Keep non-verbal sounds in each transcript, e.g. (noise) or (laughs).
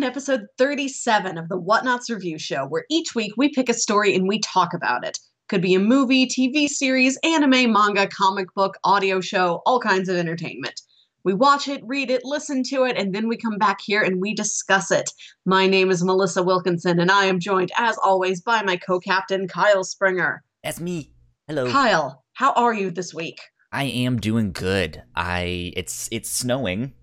Welcome to episode 37 of the Whatnauts Review Show, where each week we pick a story and we talk about it. Could be a movie, TV series, anime, manga, comic book, audio show, all kinds of entertainment. We watch it, read it, listen to it, and then we come back here and we discuss it. My name is Melissa Wilkinson, and I am joined, as always, by my co captain, Kyle Springer. That's me. Hello. Kyle, how are you this week? I am doing good. I it's it's snowing.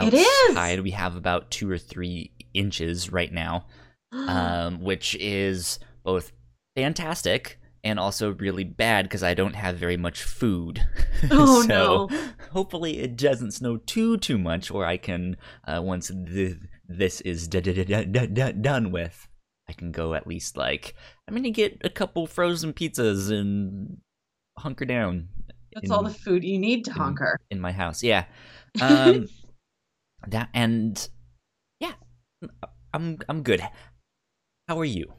It is! Outside, we have about two or three inches right now, (gasps) um, which is both fantastic and also really bad because I don't have very much food. (laughs) Oh, so no. hopefully it doesn't snow too too much, or I can uh, once th- this is d- d- d- done with, I can go at least like I'm gonna get a couple frozen pizzas and hunker down. That's in- all the food you need to in- hunker. in my house. Yeah. (laughs) Um that and. I'm I'm good. How are you?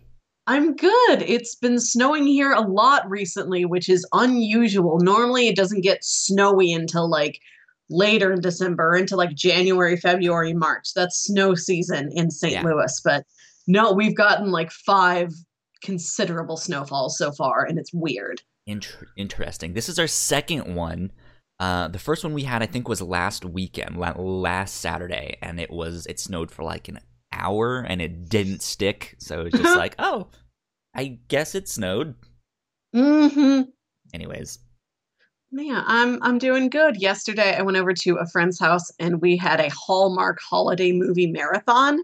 I'm good. It's been snowing here a lot recently, which is unusual. Normally, it doesn't get snowy until like later in December, into like January, February, March. That's snow season in St. Yeah. Louis. But no, we've gotten like five considerable snowfalls so far, and it's weird. Inter- interesting. This is our second one. Uh, the first one we had, I think, was last weekend, last Saturday, and it was it snowed for like an hour, and it didn't stick. So it's just (laughs) like, oh, I guess it snowed. hmm Anyways, Yeah, I'm I'm doing good. Yesterday, I went over to a friend's house and we had a Hallmark holiday movie marathon.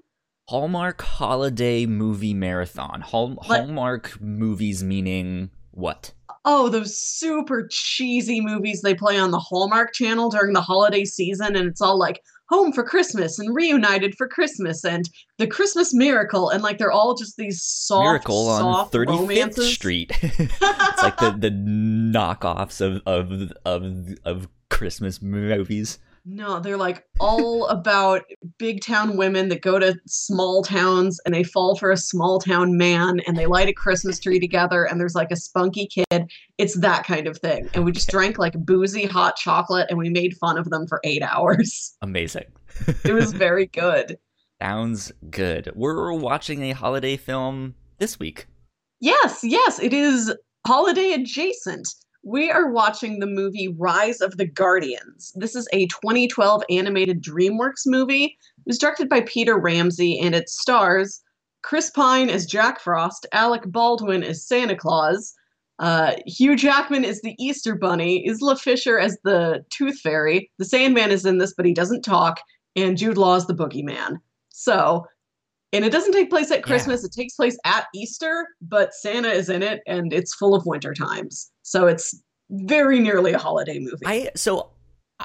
Hallmark holiday movie marathon. Hall- Hallmark movies meaning what? Oh, those super cheesy movies they play on the Hallmark Channel during the holiday season, and it's all like Home for Christmas and Reunited for Christmas and The Christmas Miracle, and like they're all just these soft, Miracle on 35th romances. Street. (laughs) it's like the the knockoffs of of of of Christmas movies. No, they're like all about big town women that go to small towns and they fall for a small town man and they light a Christmas tree together and there's like a spunky kid. It's that kind of thing. And we just drank like boozy hot chocolate and we made fun of them for eight hours. Amazing. It was (laughs) very good. Sounds good. We're watching a holiday film this week. Yes, yes, it is holiday adjacent. We are watching the movie Rise of the Guardians. This is a 2012 animated DreamWorks movie. It was directed by Peter Ramsey and it stars Chris Pine as Jack Frost, Alec Baldwin as Santa Claus, uh, Hugh Jackman is the Easter Bunny, Isla Fisher as the Tooth Fairy, the Sandman is in this, but he doesn't talk, and Jude Law is the Boogeyman. So, and it doesn't take place at Christmas, it takes place at Easter, but Santa is in it and it's full of winter times. So it's very nearly a holiday movie. I so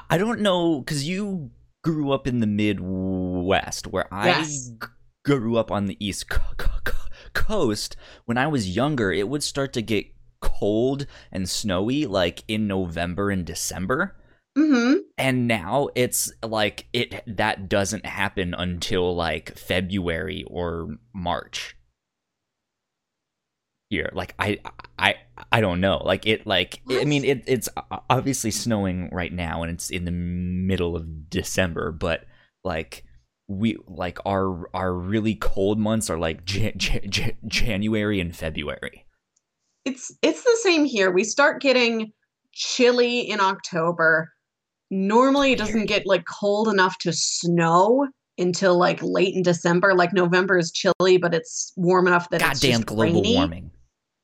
I don't know because you grew up in the Midwest, where Yes. I g- grew up on the East co- co- Coast. When I was younger, it would start to get cold and snowy, like in November and December. hmm and now it's like it that doesn't happen until like February or March. Here, like I I I don't know. Like it like I mean it it's obviously snowing right now and it's in the middle of December, but like we like our our really cold months are like Jan- Jan- Jan- January and February. It's it's the same here. We start getting chilly in October. Normally it doesn't get like cold enough to snow until like late in December. Like November is chilly, but it's warm enough that it's Goddamn just global rainy. warming.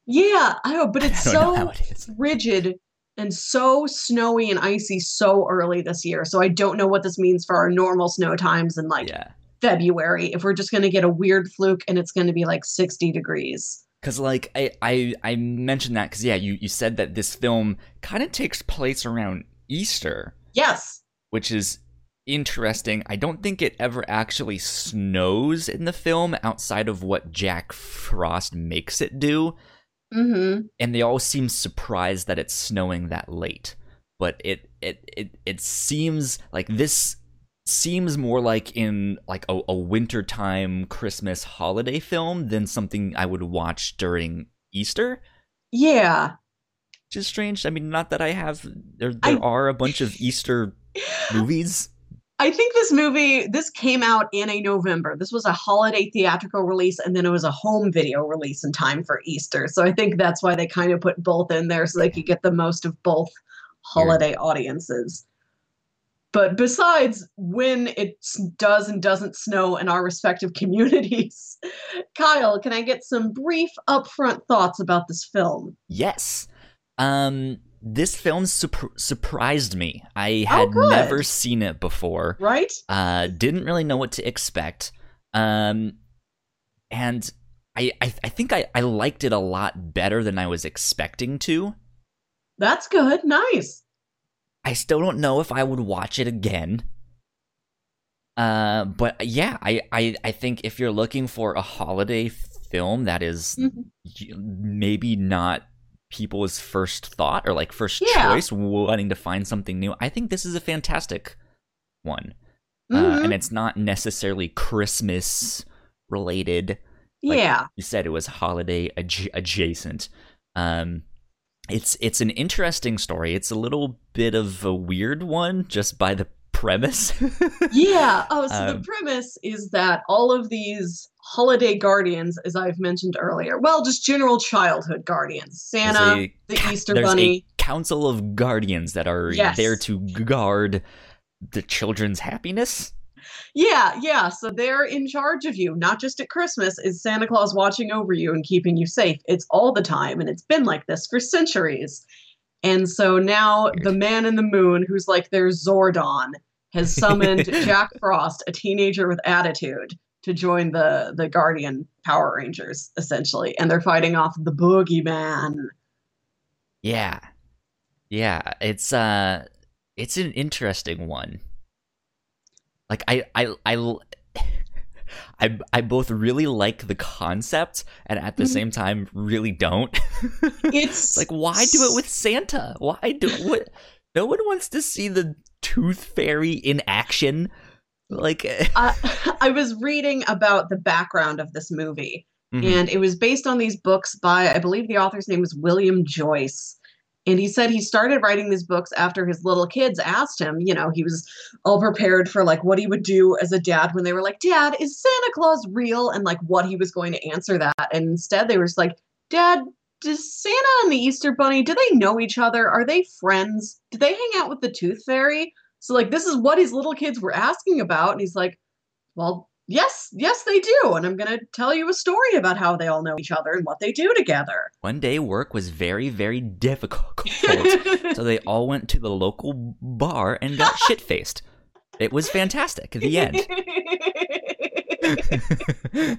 Yeah, I know, but (laughs) it's so it rigid and so snowy and icy so early this year. So I don't know what this means for our normal snow times in like Yeah. February. If we're just going to get a weird fluke and it's going to be like 60 degrees. Cause like I I, I mentioned that because yeah you you said that this film kind of takes place around Easter, Yes. which is interesting. I don't think it ever actually snows in the film outside of what Jack Frost makes it do, Mhm. and they all seem surprised that it's snowing that late. But it it it it seems like this seems more like in like a, a wintertime Christmas holiday film than something I would watch during Easter. Yeah. Which is strange. I mean, not that I have there I- there are a bunch of Easter (laughs) movies, I think this movie this came out in a November. This was a holiday theatrical release and then it was a home video release in time for Easter. So I think that's why they kind of put both in there so they could get the most of both holiday audiences. But besides when it does and doesn't snow in our respective (laughs) communities, Kyle, can I get some brief upfront thoughts about this film? Yes. Um this film surprised me. I Oh, had good. never seen it before. Right? Uh, didn't really know what to expect. Um, and I, I, I think I, I liked it a lot better than I was expecting to. That's good. Nice. I still don't know if I would watch it again. Uh, but yeah, I, I, I think if you're looking for a holiday film that is Mhm. maybe not people's first thought or like first Yeah. choice, wanting to find something new, I think this is a fantastic one. Uh, Mhm. and it's not necessarily Christmas related. like- yeah. You said it was holiday adj- adjacent. Um, it's it's an interesting story. It's a little bit of a weird one just by the premise. (laughs) Yeah. Oh, so Um, the premise is that all of these holiday guardians, as I've mentioned earlier, well, just general childhood guardians, Santa, a the Easter Bunny. a council of guardians that are Yes. there to guard the children's happiness. Yeah, yeah. So they're in charge of you, not just at Christmas. Is Santa Claus watching over you and keeping you safe? It's all the time, and it's been like this for centuries. And so now Weird. the man in the moon, who's like their Zordon, has summoned Jack Frost, a teenager with attitude, to join the the Guardian Power Rangers, essentially, and they're fighting off the Boogeyman. Yeah. Yeah, it's uh it's an interesting one. Like I I I. (laughs) I, I both really like the concept and at the Mhm. same time really don't. (laughs) It's like why do it with Santa? Why do what no one wants to see the tooth fairy in action. Like (laughs) I, (laughs) I was reading about the background of this movie, mhm. and it was based on these books by I believe the author's name was William Joyce. And he said he started writing these books after his little kids asked him, you know, he was all prepared for like what he would do as a dad when they were like, Dad, is Santa Claus real? And like what he was going to answer that. And instead they were just like, Dad, does Santa and the Easter Bunny, do they know each other? Are they friends? Do they hang out with the Tooth Fairy? So like this is what his little kids were asking about. And he's like, Well, yes, yes, they do. And I'm gonna tell you a story about how they all know each other and what they do together. one day work was very very difficult. (laughs) so they all went to the local bar and got (laughs) shit faced. It was fantastic. The end. (laughs)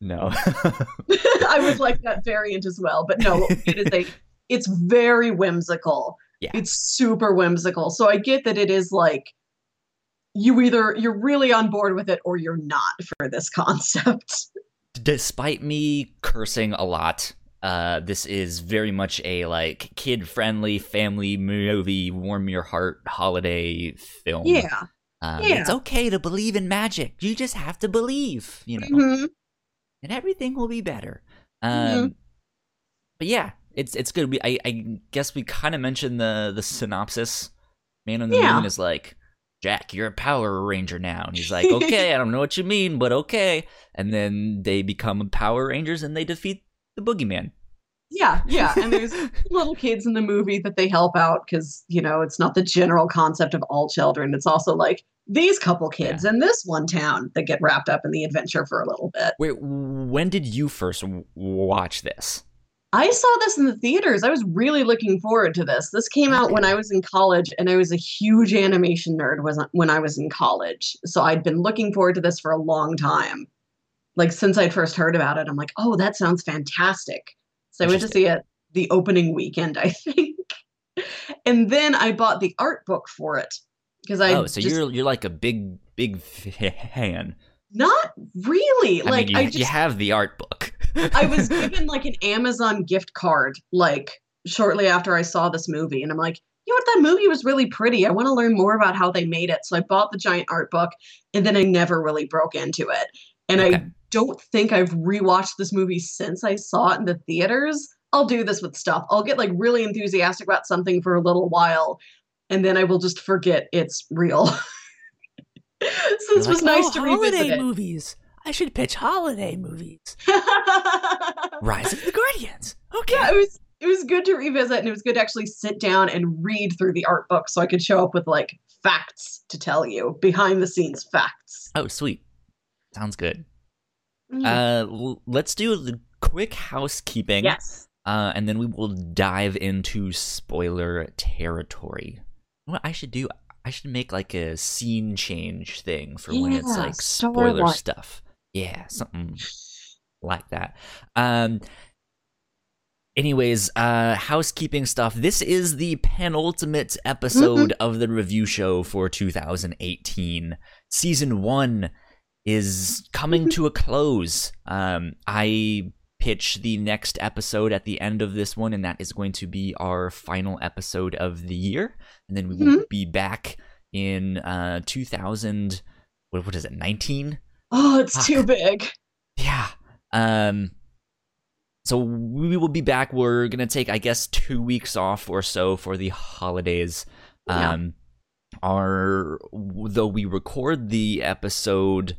no. (laughs) (laughs) I would like that variant as well, but no, it is a (laughs) it's very whimsical. Yeah. It's super whimsical. So I get that it is like you either you're really on board with it or you're not for this concept. Despite me cursing a lot, uh, this is very much a like kid friendly family movie, warm your heart holiday film. Yeah. Um, yeah. It's okay to believe in magic. You just have to believe, you know, Mhm. And everything will be better. Um, Mhm. But yeah, it's it's good. We I, I guess we kind of mentioned the the synopsis. Man on the Yeah. Moon is like, Jack, you're a Power Ranger now, and he's like, (laughs) okay, I don't know what you mean, but okay. And then they become Power Rangers and they defeat the Boogeyman. Yeah, yeah. And there's (laughs) little kids in the movie that they help out because, you know, it's not the general concept of all children. It's also like these couple kids in this one town that get wrapped up in the adventure for a little bit. Wait, when did you first w- watch this? I saw this in the theaters. I was really looking forward to this. This came out when I was in college, and I was a huge animation nerd when I was in college. So I'd been looking forward to this for a long time. Like since I'd first heard about it, I'm like, oh, that sounds fantastic. So I went to see it the opening weekend, I (laughs) think. And then I bought the art book for it because I oh, so just you're you're like a big big (laughs) fan. not really I like mean, you, I just, you have the art book. I was (laughs) given like an Amazon gift card like shortly after I saw this movie, and I'm like, you know what, that movie was really pretty. I want to learn more about how they made it. So I bought the giant art book, and then I never really broke into it. And I don't think I've rewatched this movie since I saw it in the theaters. I'll do this with stuff. I'll get like really enthusiastic about something for a little while, and then I will just forget it's real. (laughs) so this You're was nice "Oh, to holiday revisit it. movies. I should pitch holiday movies. (laughs) Rise of the Guardians. Okay. yeah, it was it was good to revisit and it was good to actually sit down and read through the art book so I could show up with like facts to tell you, behind the scenes facts. Oh, sweet. Sounds good. Mm. Uh, l- let's do the quick housekeeping. yes. Uh, and then we will dive into spoiler territory. What I should do, I should make like a scene change thing for when it's like spoiler Wars. stuff. Yeah, something like that. Um. Anyways, uh, housekeeping stuff. This is the penultimate episode of the review show for 2018. Season one is coming to a close. Um, I pitch the next episode at the end of this one, and that is going to be our final episode of the year. And then we will be back in uh 2000. What, what is it? 19? Oh, it's too big. Yeah. Um so we will be back. We're gonna take, I guess, two weeks off or so for the holidays. Yeah. Um our though we record the episode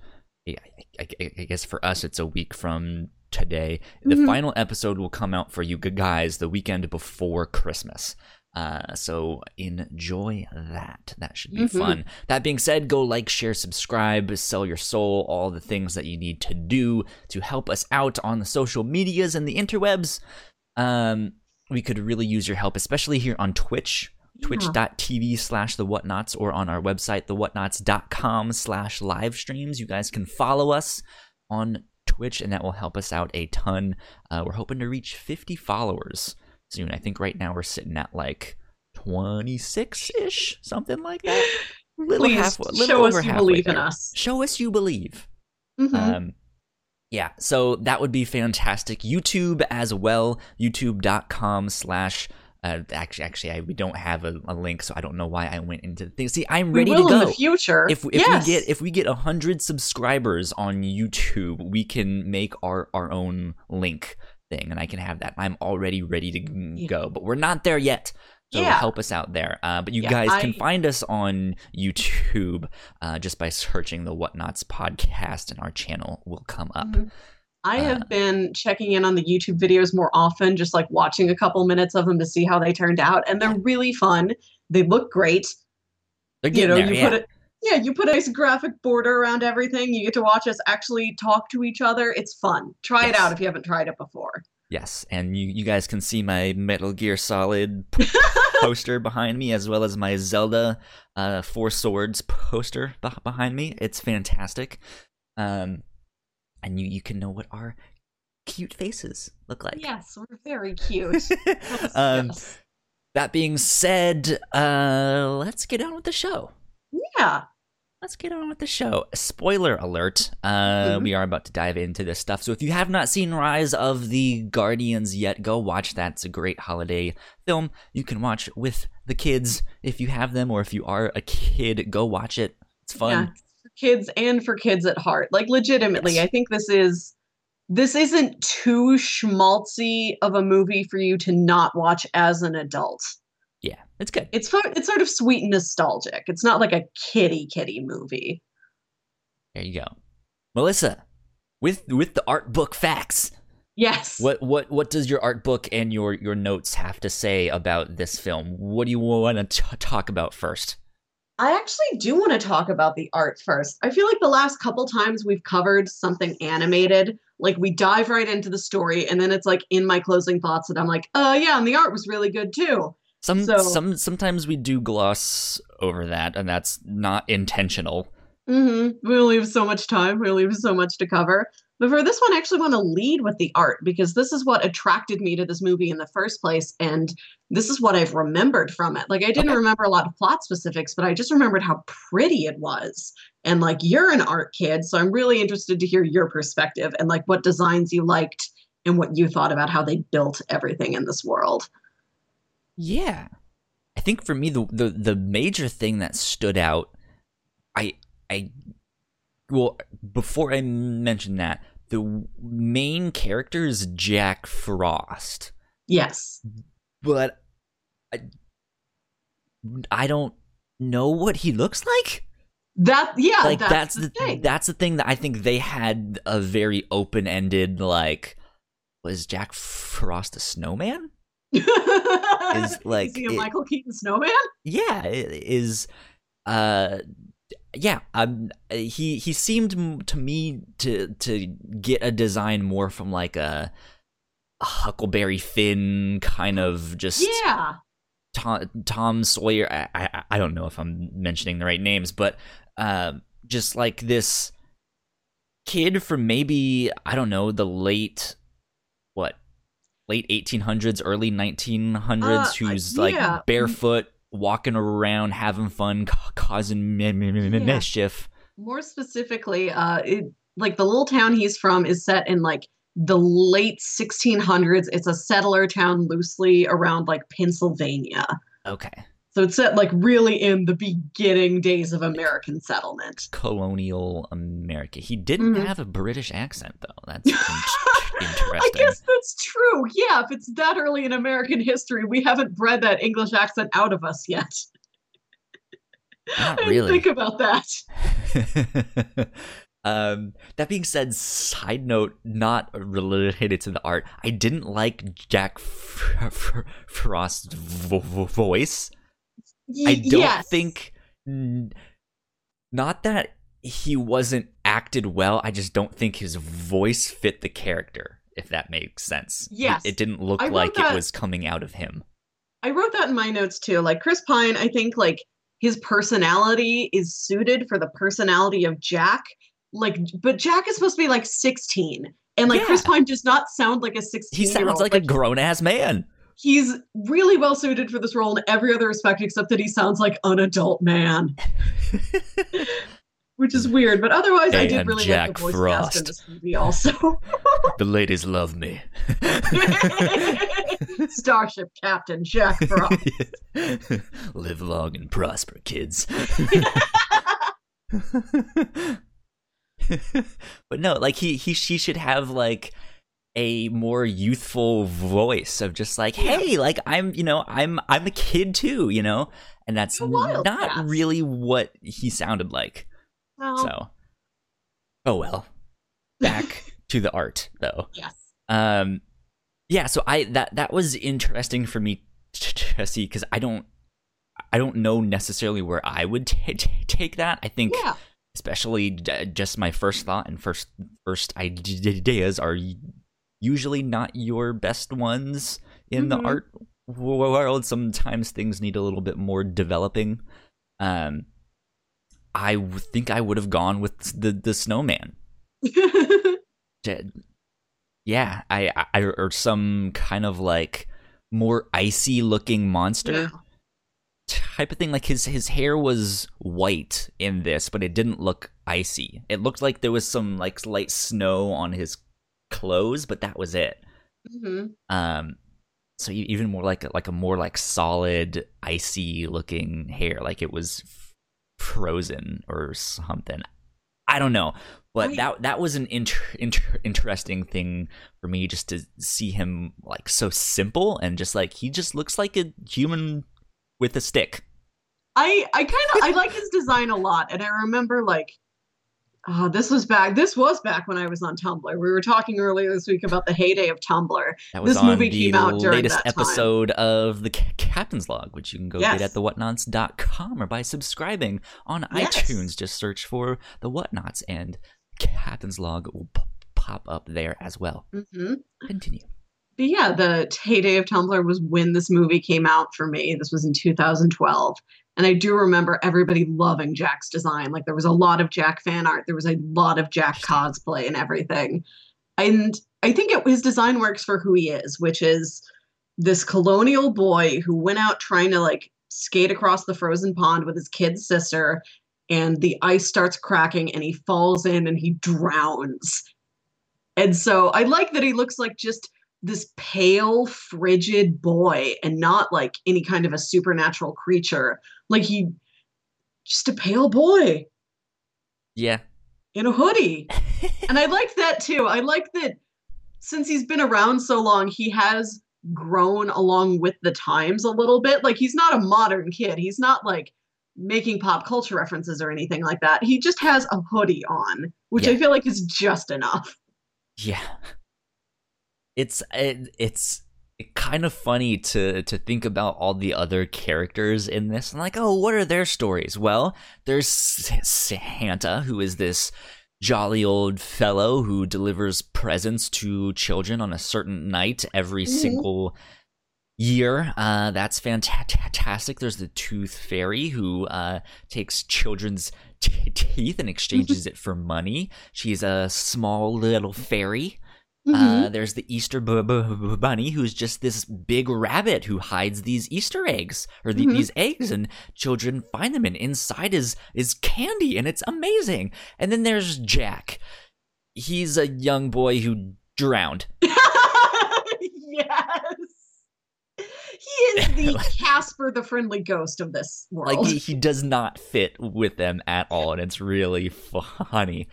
I, I, I guess for us it's a week from today. The Mhm. final episode will come out for you guys the weekend before Christmas. Uh, so enjoy that. That should be Mhm. fun. That being said, go like, share, subscribe, sell your soul, all the things that you need to do to help us out on the social medias and the interwebs. Um, we could really use your help, especially here on Twitch. Twitch.tv slash the whatnauts or on our website, thewhatnauts.com slash live streams. You guys can follow us on Twitch, and that will help us out a ton. Uh, we're hoping to reach 50 followers soon. I think right now we're sitting at like 26 ish, something like that. (gasps) Little Please half- little show us you believe in us. Show us you believe. Mhm. Um, yeah, so that would be fantastic. YouTube as well, youtube.com slash. Uh, actually, actually, I, we don't have a, a link, so I don't know why I went into the thing. See, I'm ready to go. in the future. If, if yes. we get if we get hundred subscribers on YouTube, we can make our our own link thing, and I can have that. I'm already ready to go, but we're not there yet. So Yeah. help us out there. Uh, but you Yeah, guys can I- find us on YouTube uh, just by searching the Whatnauts podcast, and our channel will come up. Mhm. I Uh, have been checking in on the YouTube videos more often, just like watching a couple minutes of them to see how they turned out, and they're really fun. They look great. You know, there. you yeah. put it. Yeah, you put a nice graphic border around everything. You get to watch us actually talk to each other. It's fun. Try it out if you haven't tried it before. Yes, and you, you guys can see my Metal Gear Solid (laughs) poster behind me, as well as my Zelda uh, Four Swords poster behind me. It's fantastic, um, and you you can know what our cute faces look like. Yes, we're very cute. Yes, (laughs) (laughs) um, yes. That being said, uh, let's get on with the show. Yeah. let's get on with the show. Spoiler alert. Uh, Mhm. We are about to dive into this stuff. So if you have not seen Rise of the Guardians yet, go watch that. It's a great holiday film. You can watch with the kids if you have them, or if you are a kid, go watch it. It's Yeah, fun. it's for kids and for kids at heart. Like legitimately, Yes. I think this is this isn't too schmaltzy of a movie for you to not watch as an adult. Yeah, it's good. It's it's sort of sweet and nostalgic. It's not like a kitty kitty movie. There you go, Melissa. With with the art book facts. Yes. What what what does your art book and your your notes have to say about this film? What do you want to talk about first? I actually do want to talk about the art first. I feel like the last couple times we've covered something animated, like we dive right into the story, and then it's like in my closing thoughts that I'm like, uh yeah, and the art was really good too. Some So- some sometimes we do gloss over that, and that's not intentional. Mm-hmm. We leave so much time. We leave so much to cover. But for this one, I actually want to lead with the art because this is what attracted me to this movie in the first place. And this is what I've remembered from it. Like, I didn't Okay. remember a lot of plot specifics, but I just remembered how pretty it was. And like, you're an art kid. So I'm really interested to hear your perspective and like what designs you liked and what you thought about how they built everything in this world. Yeah, I think for me the the the major thing that stood out, I I well before I mention that the main character is Jack Frost. Yes. but I, I don't know what he looks like. That yeah, like that's, that's, the, the thing. that's the thing that I think they had a very open ended like was Jack Frost a snowman? (laughs) is like he a it- Michael Keaton snowman? Yeah, is uh yeah, um he he seemed to me to to get a design more from like a, a Huckleberry Finn kind of just Yeah. Tom, Tom Sawyer. I, I I don't know if I'm mentioning the right names, but um, just like this kid from maybe I don't know the late what late 1800s, early 1900s, Uh, who's yeah. like barefoot, walking around, having fun, ca- causing Yeah. mischief. More specifically, uh, it, like the little town he's from is set in like the late 1600s. It's a settler town loosely around like Pennsylvania. Okay, So it's set like really in the beginning days of American settlement. colonial America. He didn't Mhm. have a British accent though. That's in- (laughs) I guess that's true. Yeah, if it's that early in American history, we haven't bred that English accent out of us yet. Not (laughs) really. think about that. (laughs) um, that being said, side note, not related to the art, I didn't like Jack F- F- Frost's vo- vo- voice. I don't yes. think, not that he wasn't acted well. I just don't think his voice fit the character. If that makes sense. It- Yes. it, didn't look like that- it was coming out of him. I wrote that in my notes too. Like Chris Pine, I think like his personality is suited for the personality of Jack. Like, but Jack is supposed to be like 16. And like Chris Pine does not sound like a 16 He sounds like a grown ass man. He's really well suited for this role in every other respect except that he sounds like an adult man. (laughs) Which is weird, but otherwise I did really Jack like the voice cast Frost. in this movie also. the ladies love me. (laughs) Starship Captain Jack Frost. (laughs) Live long and prosper, kids. but no, like he he she should have like a more youthful voice of just like, hey, like I'm, you know, I'm I'm a kid too, you know, and that's not cat. really what he sounded like. Well, So, oh well. Back (laughs) to the art, though. yes. Um, yeah. So I that that was interesting for me t- to see because I don't I don't know necessarily where I would ta ta- take that. I think Yeah. especially d- just my first thought and first first ideas are usually not your best ones in the Mhm. art world. Sometimes things need a little bit more developing. Um, I w- think I would have gone with the the snowman. (laughs) Yeah, I, I or some kind of like more icy looking monster Yeah. type of thing. Like his his hair was white in this, but it didn't look icy. It looked like there was some like light snow on his clothes, but that was it. Mhm. Um, so even more like a- like a more like solid icy looking hair, like it was f- frozen or something. I don't know, but I- that that was an inter- inter- interesting thing for me just to see him like so simple and just like he just looks like a human with a stick. I I kind of I like his design a lot, and I remember like, oh, this was back. This was back when I was on Tumblr. We were talking earlier this week about the heyday of Tumblr. That was This movie the came out during latest that time. episode of the Ca- Captain's Log, which you can go Yes. get at thewhatnauts.com or by subscribing on Yes. iTunes. Just search for the Whatnauts and Captain's Log will p- pop up there as well. hmm Continue. But yeah, the heyday of Tumblr was when this movie came out for me. This was in 2012. And I do remember everybody loving Jack's design. Like there was a lot of Jack fan art, there was a lot of Jack cosplay and everything. And I think it, his design works for who he is, which is this colonial boy who went out trying to like skate across the frozen pond with his kid sister and the ice starts cracking and he falls in and he drowns. And so I like that he looks like just this pale, frigid boy and not like any kind of a supernatural creature. Like he just a pale boy Yeah. in a hoodie. (laughs) and I liked that too. I like that since he's been around so long, he has grown along with the times a little bit. Like he's not a modern kid. He's not like making pop culture references or anything like that. He just has a hoodie on, which Yeah. I feel like is just enough. Yeah. It's it, it's kind of funny to to think about all the other characters in this and like, oh, what are their stories? Well, there's Santa, who is this jolly old fellow who delivers presents to children on a certain night every Mhm. single year. Uh, that's fantastic. There's the Tooth Fairy who uh, takes children's t- teeth and exchanges it for money. She's a small little fairy. Mm-hmm. Uh, there's the Easter bu- bu- bunny, who's just this big rabbit who hides these Easter eggs or the, Mhm. these eggs, and children find them, and inside is is candy, and it's amazing. And then there's Jack. He's a young boy who drowned. (laughs) yes. He is the (laughs) Casper the friendly ghost of this world. Like he, he does not fit with them at all, and it's really funny.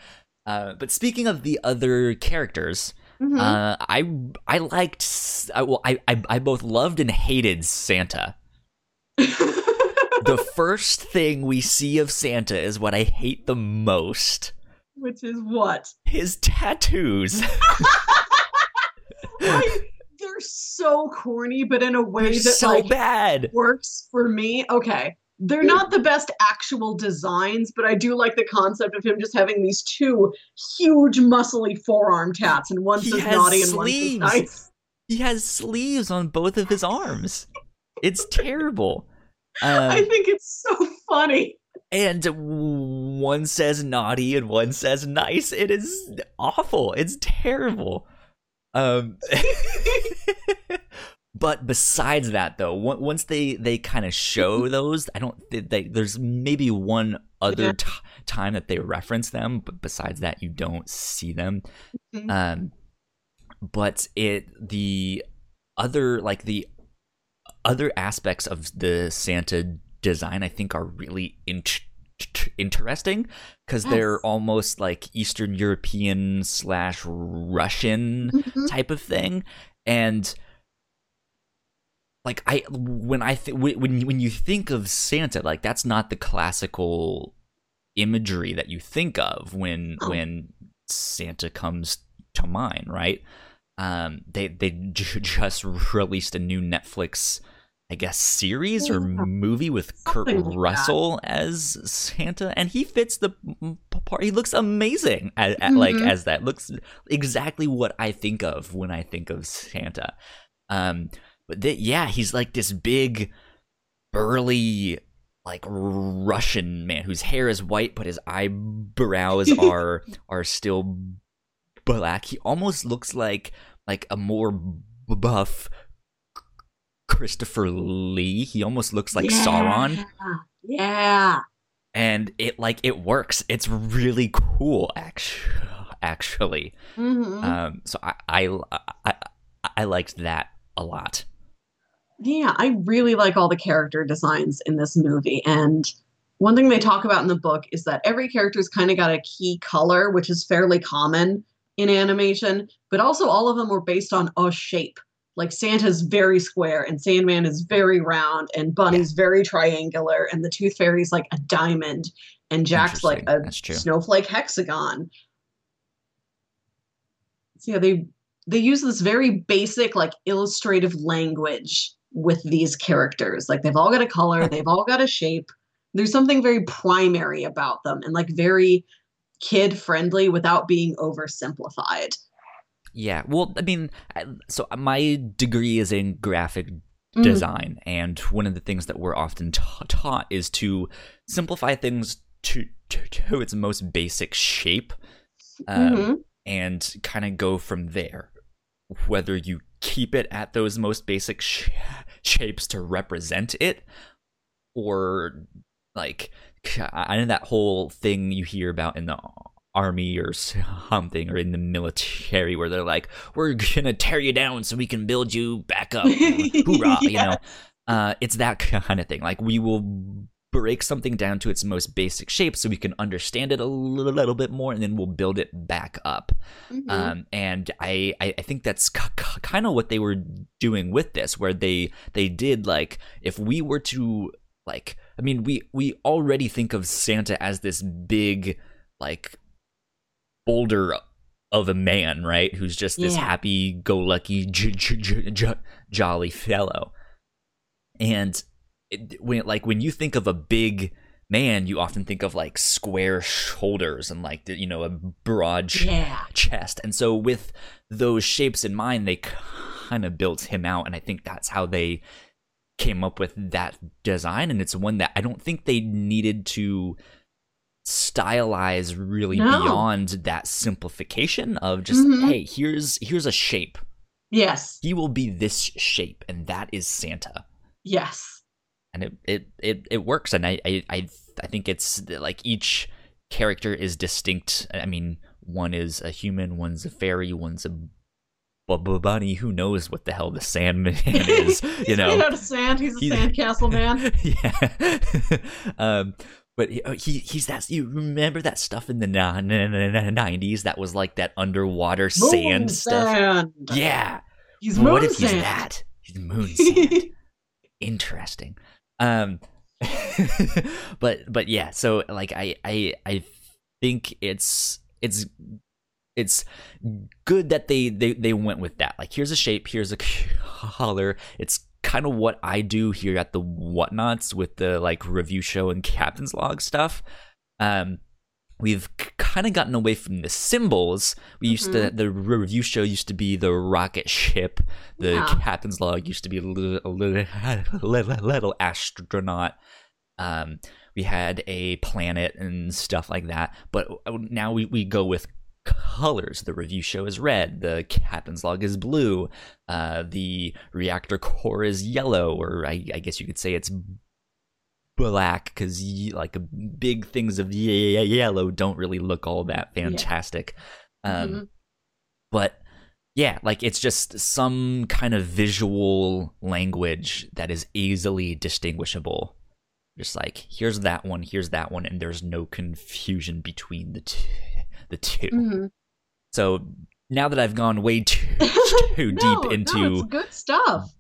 Uh, but speaking of the other characters, Mhm. uh, I I liked I, well I, I I both loved and hated Santa. (laughs) the first thing we see of Santa is what I hate the most: Which is what? his tattoos. (laughs) I, they're so corny, but in a way They're that so like bad. works for me. Okay. They're not the best actual designs, but I do like the concept of him just having these two huge muscly forearm tats, and one says naughty and one says nice. He has sleeves on both of his arms. It's terrible. (laughs) I Um, think it's so funny. and one says naughty and one says nice. It is awful. It's terrible. Um, (laughs) (laughs) but besides that, though, once they they kind of show those, I don't. They, they, there's maybe one other t- time that they reference them, but besides that, you don't see them. Mhm. Um, but it the other like the other aspects of the Santa design, I think, are really int- interesting because they're almost like Eastern European slash Russian Mhm. type of thing, and like I when I th- when when when you think of Santa, like that's not the classical imagery that you think of when when Santa comes to mind, right? Um, they they j- (laughs) just released a new Netflix, I guess, series or movie with Kurt Something like that. Russell as Santa, and he fits the part. He looks amazing at, at like Mhm. as that. Looks exactly what I think of when I think of Santa. Um, but th- yeah, he's like this big, burly, like Russian man whose hair is white, but his eyebrows (laughs) are are still black. He almost looks like like a more buff Christopher Lee. He almost looks like Sauron, Yeah. Yeah. and it like it works. It's really cool, actually. Actually, Mhm. um, so I, I I I liked that a lot. Yeah, I really like all the character designs in this movie. And one thing they talk about in the book is that every character's kind of got a key color, which is fairly common in animation, but also all of them were based on a shape. Like Santa's very square, and Sandman is very round, and Bunny's very triangular, and the Tooth Fairy's like a diamond, and Jack's like a snowflake hexagon. So yeah, they they use this very basic like illustrative language with these characters like they've all got a color (laughs) they've all got a shape there's something very primary about them and like very kid friendly without being oversimplified Yeah, well, I mean, so my degree is in graphic Mm. design, and one of the things that we're often ta- taught is to simplify things to to, to its most basic shape, um, Mhm. and kind of go from there. Whether you keep it at those most basic sh- shapes to represent it, or like I know that whole thing you hear about in the army or something or in the military where they're like we're gonna tear you down so we can build you back up. (laughs) Hoorah you know? Uh it's that kind of thing. Like we will break something down to its most basic shape so we can understand it a little, little bit more and then we'll build it back up Mhm. um, and I, I I think that's k- k- kind of what they were doing with this, where they they did like if we were to like, I mean, we we already think of Santa as this big like boulder of a man, right? Who's just this Yeah. happy-go-lucky, j- j- j- j- jolly fellow, and it, when like when you think of a big man, you often think of like square shoulders and like you know a broad ch- yeah. chest. And so with those shapes in mind, they kind of built him out, and I think that's how they came up with that design. And it's one that I don't think they needed to stylize really No. beyond that simplification of just Mhm. hey here's here's a shape Yes. he will be this shape and that is santa Yes. And it it it, it works and I, I i i think it's like each character is distinct. I mean one is a human one's a fairy one's a bu- bu- bunny. Who knows what the hell the sandman (laughs) is you He's know? made out of sand. He's a He's- sandcastle (laughs) man. yeah. (laughs) Um but he, he he's that you remember that stuff in the nineties that was like that underwater sand Moon stuff? Sand. yeah. He's moon what if he's that? He's moon sand interesting um (laughs) but but yeah so like i i i think it's it's it's good that they they they went with that. Like here's a shape here's a (laughs) color. It's kind of what i do here at the whatnauts with the like review show and captain's log stuff. Um we've kind of gotten away from the symbols. We used to the review show used to be the rocket ship. The Yeah. captain's log used to be a little, a little, (laughs) little, little astronaut. Um, we had a planet and stuff like that. But now we, we go with colors. The review show is red. The captain's log is blue. Uh, the reactor core is yellow or I, I guess you could say it's black because like big things of ye- yellow don't really look all that fantastic um, Mhm. but yeah like it's just some kind of visual language that is easily distinguishable just like here's that one here's that one and there's no confusion between the two the 2 Mhm. so now that i've gone way too (laughs) too No, deep into no, good stuff.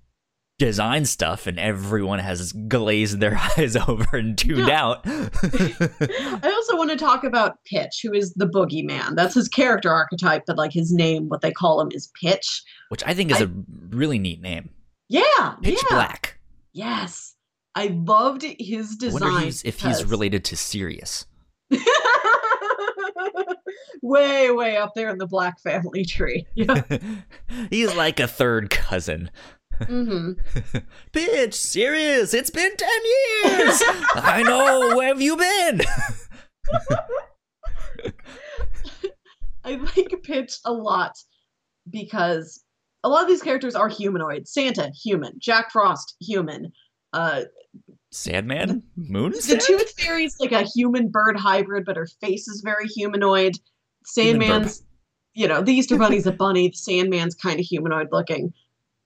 Design stuff and everyone has glazed their (laughs) eyes over and tuned Yeah. out (laughs) I also want to talk about Pitch, who is the boogeyman. That's his character archetype, but like his name, what they call him is Pitch. which i think is I- a really neat name Yeah, pitch yeah, black yes. I loved his I design. wonder he's, if he's related to sirius (laughs) way, way up there in the Black family tree. Yeah. he's like a third cousin hmm (laughs) Bitch, Sirius, it's been 10 years. (laughs) I know, where have you been? (laughs) I like Pitch a lot because a lot of these characters are humanoid. Santa, human. Jack Frost, human. Uh, Sandman? Moon? the? Tooth Fairy's like a human bird hybrid, but her face is very humanoid. Sandman's, you know, the Easter Bunny's a bunny. The Sandman's kind of humanoid looking.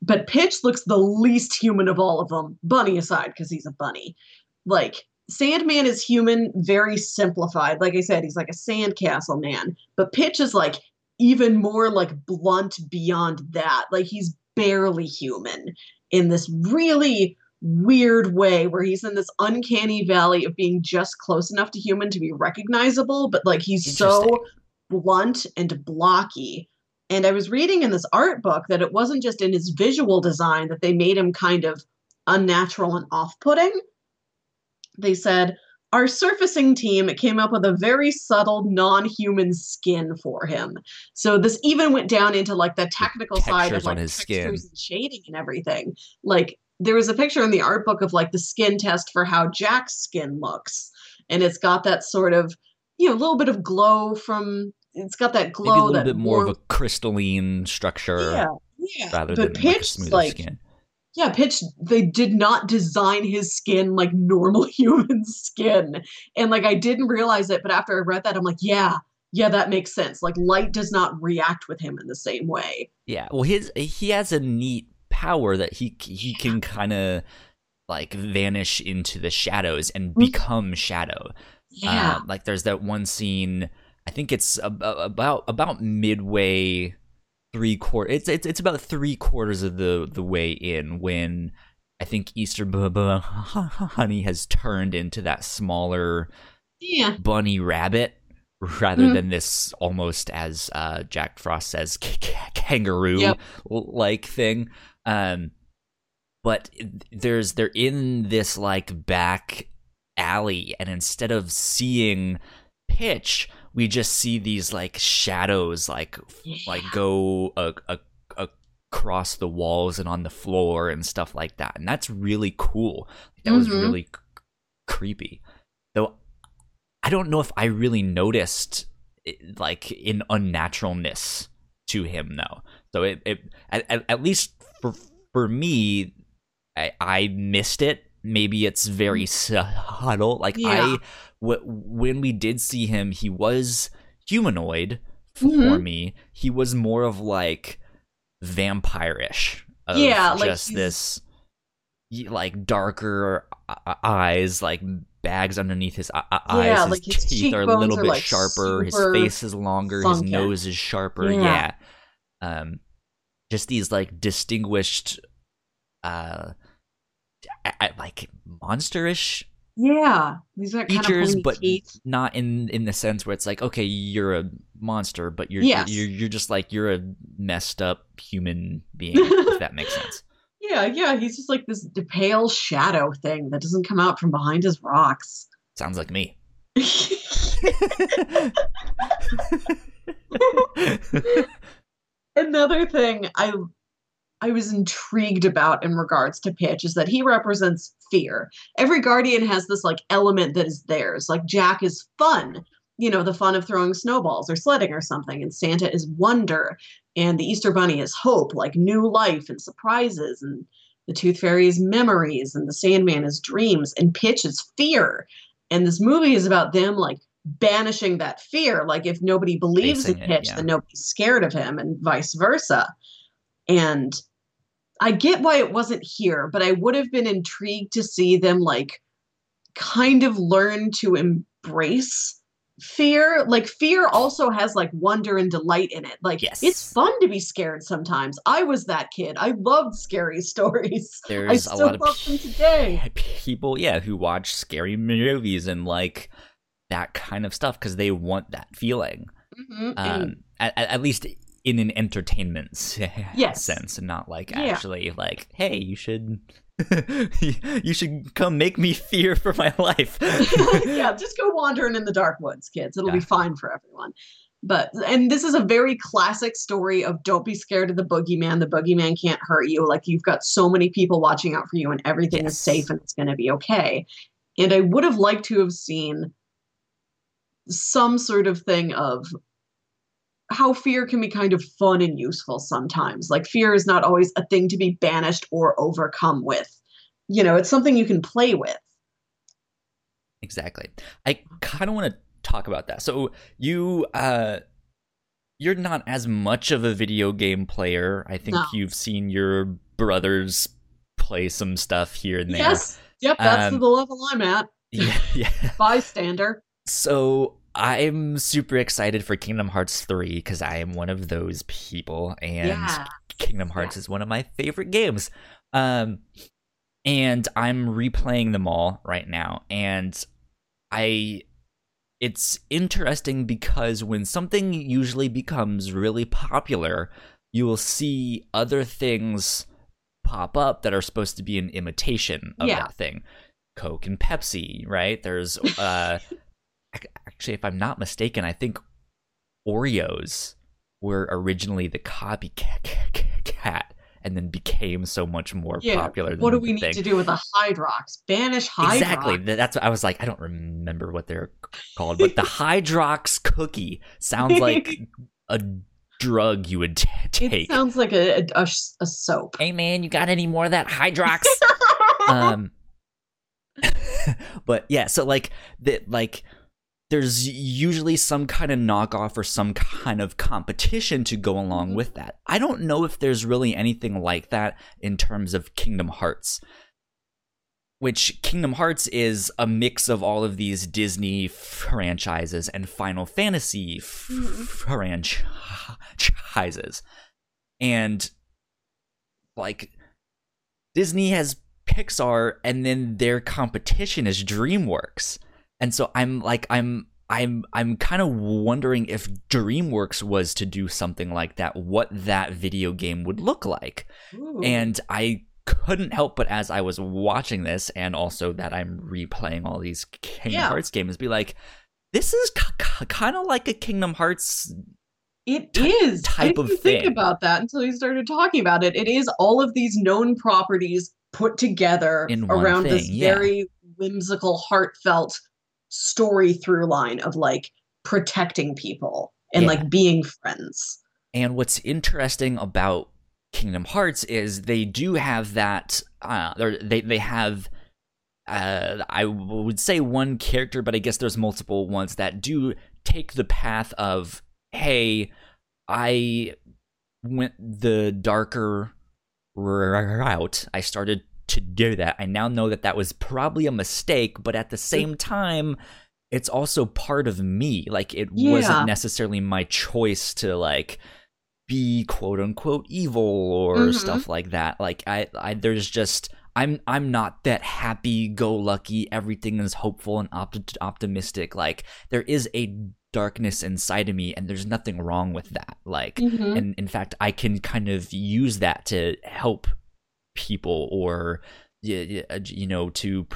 But Pitch looks the least human of all of them, bunny aside, because he's a bunny. Like, Sandman is human, very simplified. Like I said, he's like a sandcastle man. But Pitch is like even more like blunt beyond that. Like he's barely human in this really weird way where he's in this uncanny valley of being just close enough to human to be recognizable, but like he's so blunt and blocky. And I was reading in this art book that it wasn't just in his visual design that they made him kind of unnatural and off putting. They said, our surfacing team came up with a very subtle non-human skin for him. So this even went down into like the technical side of like on his skin. and shading and everything. Like there was a picture in the art book of like the skin test for how Jack's skin looks, and it's got that sort of you know a little bit of glow from. It's got that glow. Maybe a little bit more of a crystalline structure yeah, yeah. rather but than Pitch, smoother like, skin. Yeah, Pitch, they did not design his skin like (laughs) normal human skin. And like I didn't realize it, but after I read that, I'm like, yeah, yeah, that makes sense. Like light does not react with him in the same way. Yeah, well, his he has a neat power that he he can kind of like vanish into the shadows and Mhm. become shadow. Yeah. Uh, like there's that one scene. I think it's about about midway three quarter. It's it's it's about three quarters of the the way in when I think Easter bu- bu- (laughs) Honey has turned into that smaller yeah. bunny rabbit rather Mhm. than this almost as uh, Jack Frost says k- k- kangaroo Yep. like thing. Um, but there's they're in this like back alley, and instead of seeing Pitch, we just see these like shadows like like go a, a, across the walls and on the floor and stuff like that, and that's really cool. That was Mhm. really c- creepy, though. I don't know if I really noticed it, like in unnaturalness to him though. So it, it at, at, at least for for me, I, I missed it. Maybe it's very subtle. Like Yeah. I, w- when we did see him, he was humanoid for Mhm. me. He was more of like vampire-ish. Of Yeah, like just this like darker uh, eyes, like bags underneath his uh, uh, eyes. Yeah, his like his teeth are a little bit like, sharper. His face is longer. His nose is sharper. Yeah. Yeah. Um, just these like distinguished, uh, like monsterish Yeah. These are kind features, of but teeth. not in in the sense where it's like, okay, you're a monster, but you're Yes. you're you're just like you're a messed up human being. if that makes (laughs) sense. Yeah, yeah. He's just like this pale shadow thing that doesn't come out from behind his rocks. Sounds like me. (laughs) (laughs) Another thing I I was intrigued about in regards to Pitch is that he represents fear. Every guardian has this like element that is theirs. Like Jack is fun, you know, the fun of throwing snowballs or sledding or something, and Santa is wonder, and the Easter Bunny is hope, like new life and surprises, and the Tooth Fairy is memories, and the Sandman is dreams, and Pitch is fear. And this movie is about them like banishing that fear. Like if nobody believes in Facing it, Pitch, yeah. then nobody's scared of him, and vice versa. And I get why it wasn't here, but I would have been intrigued to see them like kind of learn to embrace fear. Like fear also has like wonder and delight in it. Like Yes. it's fun to be scared sometimes. I was that kid. I loved scary (laughs) stories. I There's a still lot of love them today. people, yeah, who watch scary movies and like that kind of stuff because they want that feeling. Mhm, Um, at, at at least in an entertainment (laughs) Yes. sense, and not like Yeah. actually like, hey, you should. (laughs) you should come make me fear for my life. (laughs) yeah, just go wandering in the dark woods, kids. It'll be fine for everyone. But and this is a very classic story of don't be scared of the boogeyman. The boogeyman can't hurt you. Like you've got so many people watching out for you, and everything is safe and it's going to be okay. And I would have liked to have seen some sort of thing of how fear can be kind of fun and useful sometimes. Like fear is not always a thing to be banished or overcome with. You know, it's something you can play with. Exactly. I kind of want to talk about that. So you uh you're not as much of a video game player. I think No. you've seen your brothers play some stuff here and there. Yes. Yep, that's Um, the level I'm at. (laughs) Yeah, yeah. Bystander. So I'm super excited for Kingdom Hearts 3 because I am one of those people and Yeah. Kingdom Hearts is one of my favorite games. Um and I'm replaying them all right now and I it's interesting because when something usually becomes really popular, you will see other things pop up that are supposed to be an imitation of Yeah. that thing. Coke and Pepsi, right? There's uh (laughs) actually if I'm not mistaken, I think Oreos were originally the copycat and then became so much more Yeah. popular than What do we need thing. to do with a Hydrox? Banish Hydrox. Exactly. That's what I was like. I don't remember what they're called, but the Hydrox cookie sounds like (laughs) a drug you would t- It take. sounds like a a soap. hey man, you got any more of that Hydrox? (laughs) um, (laughs) but yeah, so like that, like there's usually some kind of knockoff or some kind of competition to go along with that. I don't know if there's really anything like that in terms of Kingdom Hearts. which Kingdom Hearts is a mix of all of these Disney franchises and Final Fantasy Mhm. franchises. And like Disney has Pixar and then their competition is DreamWorks. And so I'm like I'm I'm I'm kind of wondering if DreamWorks was to do something like that what that video game would look like. Ooh. And I couldn't help but as I was watching this and also that I'm replaying all these Kingdom Yeah. Hearts games be like this is k- k- kind of like a Kingdom Hearts It ty- is. I type didn't of think thing. about that until you started talking about it. It is all of these known properties put together around this yeah. very whimsical, heartfelt story through line of like protecting people and Yeah. like being friends. And what's interesting about Kingdom Hearts is they do have that. Uh, they they have. Uh, I would say one character, but I guess there's multiple ones that do take the path of, hey, I went the darker route. I started to do that. I now know that that was probably a mistake, but at the same time, it's also part of me. Like it Yeah. wasn't necessarily my choice to like be quote unquote evil or Mhm. stuff like that. Like I, I there's just I'm I'm not that happy go lucky. Everything is hopeful and opt- optimistic. Like there is a darkness inside of me, and there's nothing wrong with that. Like Mhm. and in fact i can kind of use that to help people or y- you know to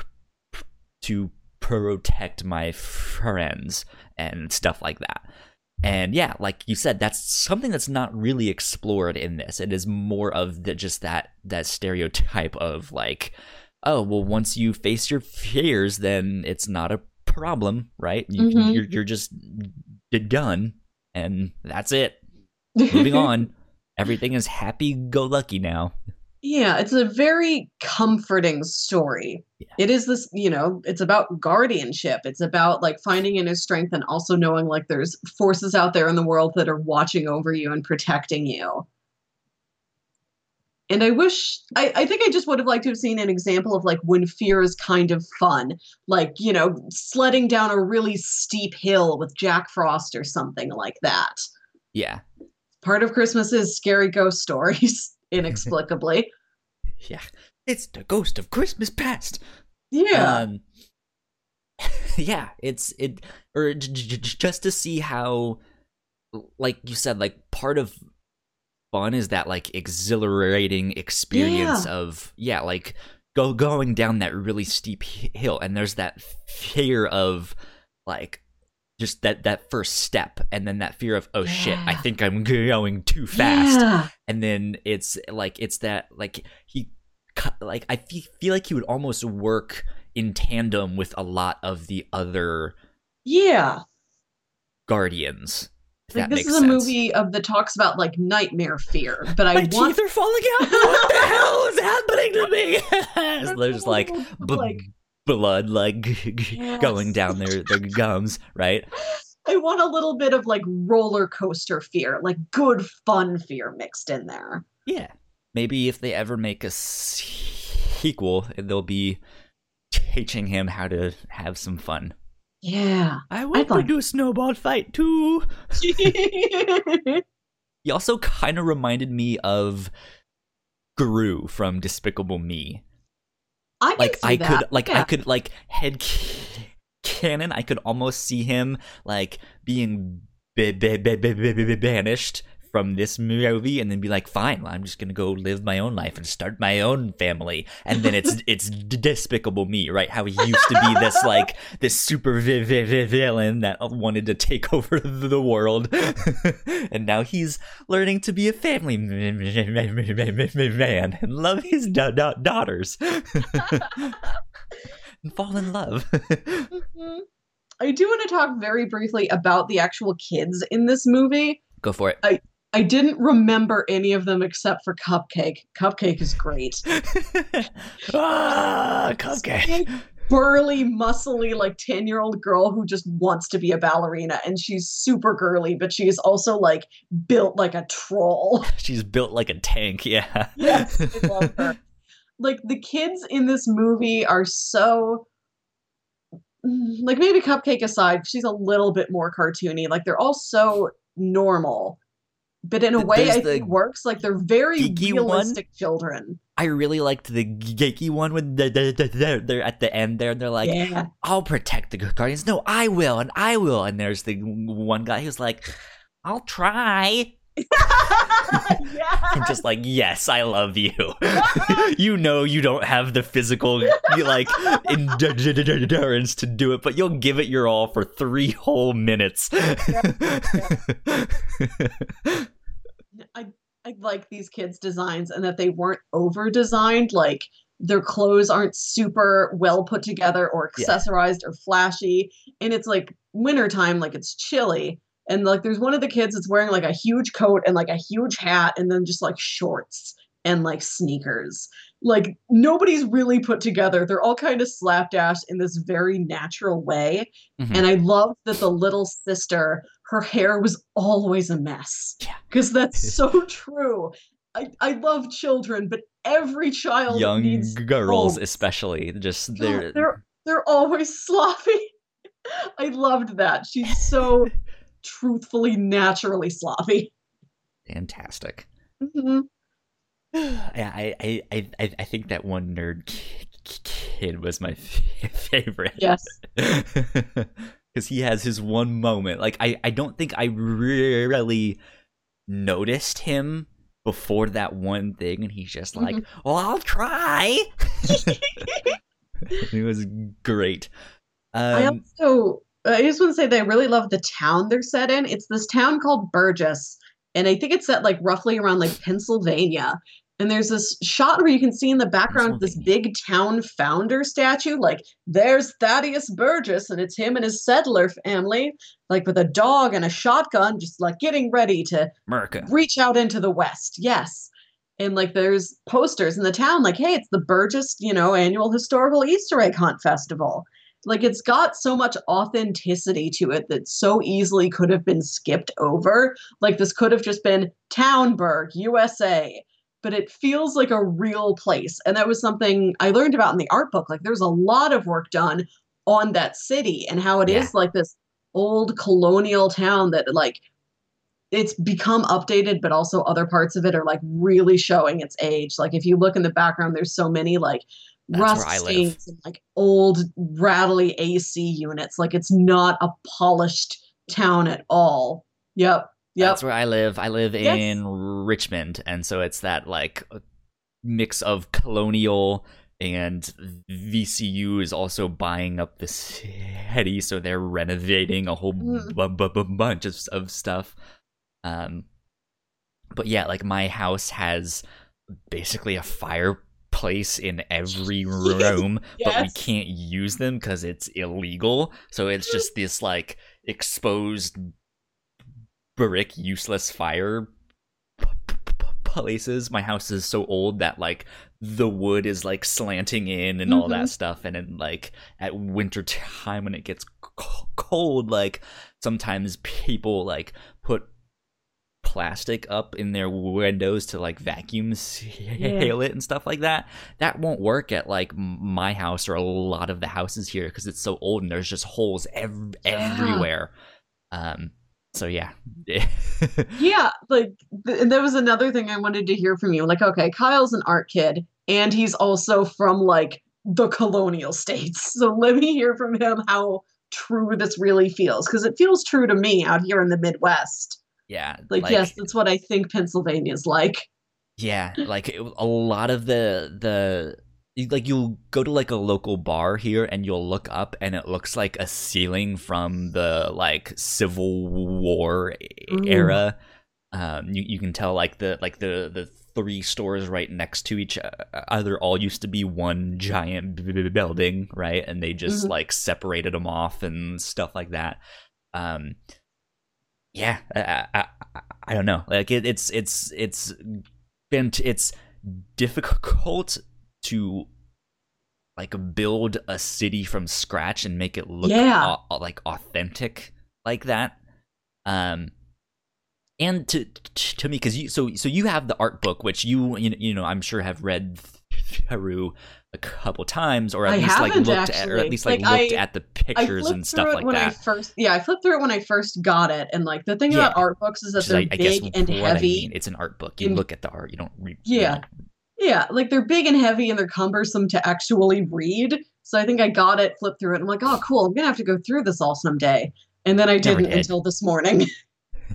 to protect my friends and stuff like that. And yeah like you said that's something that's not really explored in this. It is more of the just that that stereotype of like oh well once you face your fears then it's not a problem right? You, Mhm. you're, you're just done and that's it. (laughs) Moving on. Everything is happy go lucky now Yeah, it's a very comforting story. Yeah. It is this, you know, it's about guardianship. It's about like finding inner strength and also knowing like there's forces out there in the world that are watching over you and protecting you. And I wish, I, I think I just would have liked to have seen an example of like when fear is kind of fun, like, you know, sledding down a really steep hill with Jack Frost or something like that. yeah Part of Christmas is scary ghost stories, (laughs) inexplicably. yeah it's the ghost of christmas past Yeah. um (laughs) yeah it's it or j- j- just to see how like you said like part of fun is that like exhilarating experience of yeah like go going down that really steep hill and there's that fear of like just that that first step and then that fear of oh shit i think i'm going too fast Yeah. and then it's like it's that like he like i feel like he would almost work in tandem with a lot of the other Yeah. guardians Like this is a sense. movie of that talks about like nightmare fear, but I My want teeth are falling out. What the (laughs) hell is happening to me? (laughs) So there's like like blood like (laughs) going down their their gums right I want a little bit of like roller coaster fear, like good fun fear mixed in there. yeah maybe if they ever make a sequel they'll be teaching him how to have some fun Yeah. I want like- to do a snowball fight too. (laughs) He also kind of reminded me of Gru from Despicable Me. I Like I that. could, like I could, like head (laughs) canon. I could almost see him like being ba- ba- ba- banished from this movie, and then be like, "Fine, well, I'm just gonna go live my own life and start my own family." And then it's (laughs) it's Despicable Me, right? How he used to be this like this super vi- vi- vi- villain that wanted to take (laughs) over the world, (laughs) and now he's learning to be a family man and love his da- da- daughters and fall in love. Mhm. I do want to talk very briefly about the actual kids in this movie. Go for it. I didn't remember any of them except for Cupcake. Cupcake is great. (laughs) ah, cupcake. burly, muscly, like 10 year old girl who just wants to be a ballerina. And she's super girly, but she's also like built like a troll. (laughs) She's built like a tank. Yeah. Yes, I (laughs) love her. like the kids in this movie are so like maybe Cupcake aside, she's a little bit more cartoony. Like they're all so normal. But in a way there's I think works. Like they're very geeky one. realistic children. I really liked the geeky one when they're, they're, they're, they're at the end there and they're like, yeah. I'll protect the Guardians. No, I will, and I will. And there's the one guy who's like, I'll try. Yeah. I'm (laughs) just like, yes, I love you. (laughs) you know you don't have the physical like endurance to do it, but you'll give it your all for three whole minutes. (laughs) I I like these kids' designs and that they weren't over designed. Like their clothes aren't super well put together or Yeah. accessorized or flashy. And it's like wintertime, like it's chilly. And like there's one of the kids that's wearing like a huge coat and like a huge hat and then just like shorts and like sneakers. Like nobody's really put together. They're all kind of slapdash in this very natural way. Mhm. And I love that the little sister, her hair was always a mess. Yeah. Because that's (laughs) so true. I, I love children, but every child Young needs girls, especially, just they're they're they're always (laughs) sloppy. I loved that. She's so truthfully, naturally sloppy. fantastic. Mhm. Yeah, I, I, I, I I think that one nerd ki- ki- kid was my (laughs) favorite. Yes. (laughs) because he has his one moment. Like I, I don't think I really noticed him before that one thing, and he's just like, "Well, I'll try." (laughs) it was great. I Um, also I just want to say that I really love the town they're set in. It's this town called Burgess, and I think it's set like roughly around like Pennsylvania. And there's this shot where you can see in the background this big town founder statue. Like there's Thaddeus Burgess, and it's him and his settler family, like with a dog and a shotgun, just like getting ready to America. reach out into the west yes and like there's posters in the town like hey it's the burgess you know annual historical easter egg hunt festival like it's got so much authenticity to it that so easily could have been skipped over. Like this could have just been townburg usa but it feels like a real place. And that was something i learned about in the art book. Like there's a lot of work done on that city and how it is Yeah. like this old colonial town that like it's become updated but also other parts of it are like really showing its age. Like if you look in the background there's so many like That's rust stains and like old rattly ac units like it's not a polished town at all yep yep That's where I live. I live Yes. in Richmond, and so it's that like mix of colonial and VCU is also buying up the city, so they're renovating a whole Mm. bu- bu- bunch of of stuff. Um, but yeah, like my house has basically a fireplace in every (laughs) room, but we can't use them because it's illegal. So it's just this like exposed brick useless fire places. My house is so old that like the wood is like slanting in and all that mm-hmm. stuff and then like at winter time when it gets c- cold like sometimes people like plastic up in their windows to like vacuum (laughs) seal it and stuff like that that won't work at like my house or a lot of the houses here because it's so old and there's just holes ev- Yeah. everywhere. Um so yeah. (laughs) Yeah like th- there was another thing i wanted to hear from you like okay kyle's an art kid and he's also from like the colonial states. So let me hear from him how true this really feels because it feels true to me out here in the midwest yeah like, yes that's what i think pennsylvania's like Yeah, like it- a lot of the the like you'll go to like a local bar here and you'll look up and it looks like a ceiling from the like Civil War Ooh. era. Um, you you can tell like the like the the three stores right next to each other all used to be one giant b- b- building, right? And they just Mhm. like separated them off and stuff like that. Um, yeah, I, I, I, don't know. Like it, it's it's it's been t- it's difficult to like build a city from scratch and make it look Yeah. au- like authentic like that. Um, and to to me because you so so you have the art book which you you know, you know I'm sure have read through a couple times, or at I least like looked at, or at least like, Like, looked I- at the pictures and stuff like when I that. first, yeah, I flipped through it when I first got it, and like the thing about art books is that Which they're I, big and heavy. mean. It's an art book. You in- look at the art. You don't read. Yeah. you know. Yeah, like they're big and heavy and they're cumbersome to actually read. So I think I got it, flipped through it, and I'm like, oh, cool, I'm gonna have to go through this all someday. And then I didn't did. until this morning. (laughs)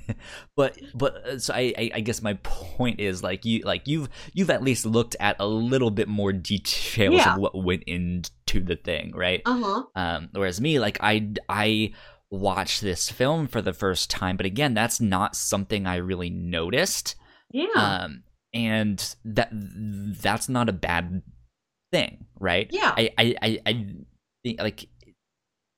(laughs) but but uh, so I, I guess my point is like you like you've you've at least looked at a little bit more details Yeah. of what went into the thing, right? Uh huh. Um, whereas me, like I I watched this film for the first time, but again, that's not something I really noticed. Yeah. Um, and that that's not a bad thing, right? yeah. I I I, I think like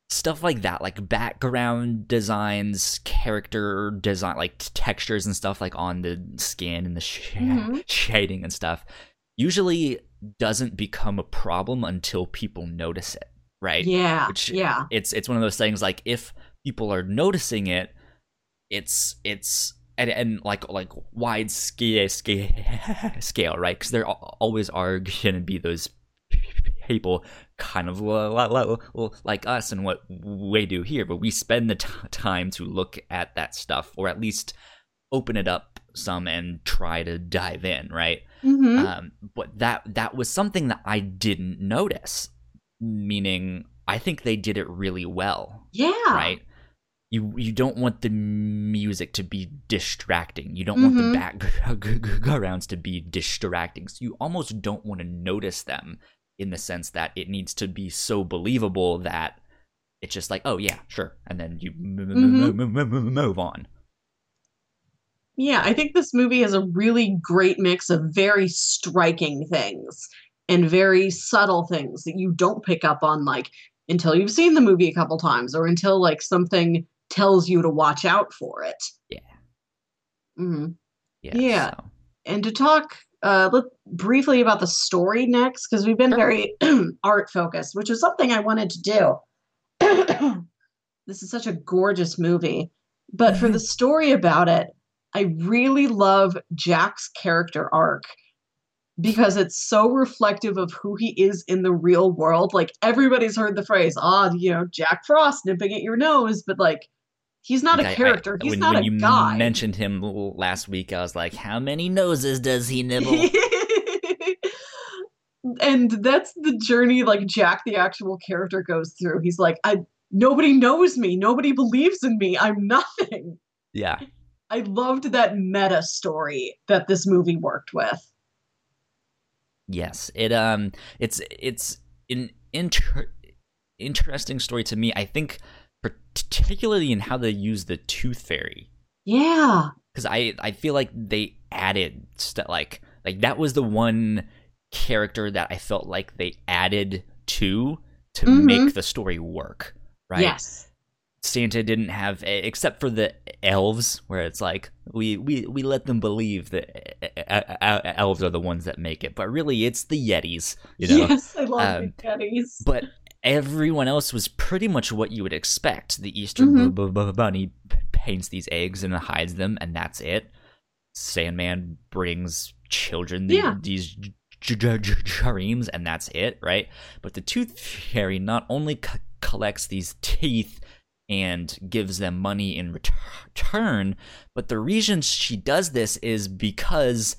stuff like that, like background designs, character design, like textures and stuff, like on the skin and the sh- Mhm. (laughs) shading and stuff, usually doesn't become a problem until people notice it, right? yeah. Which yeah. it's it's one of those things like if people are noticing it, it's it's and, and like like wide scale scale (laughs) scale right because there al- always are gonna be those (laughs) people kind of li- li- li- like us and what we do here but we spend the t- time to look at that stuff or at least open it up some and try to dive in right hmm um, but that that was something that I didn't notice. Meaning, I think they did it really well, yeah. right? You you don't want the music to be distracting. You don't want the Mhm. backgrounds (laughs) to be distracting. So you almost don't want to notice them in the sense that it needs to be so believable that it's just like, oh yeah, sure, and then you m- m- Mhm. m- m- m- move on. Yeah, I think this movie has a really great mix of very striking things and very subtle things that you don't pick up on like until you've seen the movie a couple times or until like something tells you to watch out for it. Yeah. hmm Yeah. Yeah. so. And to talk uh let, briefly about the story next because we've been very (clears throat) art focused, which is something I wanted to do. (clears throat) this is such a gorgeous movie, but for the story about it, I really love Jack's character arc because it's so reflective of who he is in the real world. Like everybody's heard the phrase, "Ah, you know, Jack Frost nipping at your nose," but like he's not a I- I- character. he's when, not when a you guy. mentioned him last week, I was like, "How many noses does he (laughs) nibble?" and that's the journey like Jack the actual character goes through. He's like, I nobody knows me, nobody believes in me. I'm nothing. yeah, I loved that meta story that this movie worked with. yes. It um, it's it's an inter- interesting story to me. I think, particularly in how they use the Tooth Fairy, Yeah. because I I feel like they added stuff like like that was the one character that I felt like they added to to Mhm. make the story work. Right. Yes. Santa didn't have, except for the elves, where it's like we we we let them believe that elves are the ones that make it, but really it's the Yetis, you know. Yes, I love Um, the Yetis. But everyone else was pretty much what you would expect. The Easter Mhm. bu- bunny paints these eggs and hides them, and that's it. Sandman brings children Yeah. these dreams, and that's it, right? But the Tooth Fairy not only c- collects these teeth and gives them money in ret- return, but the reason she does this is because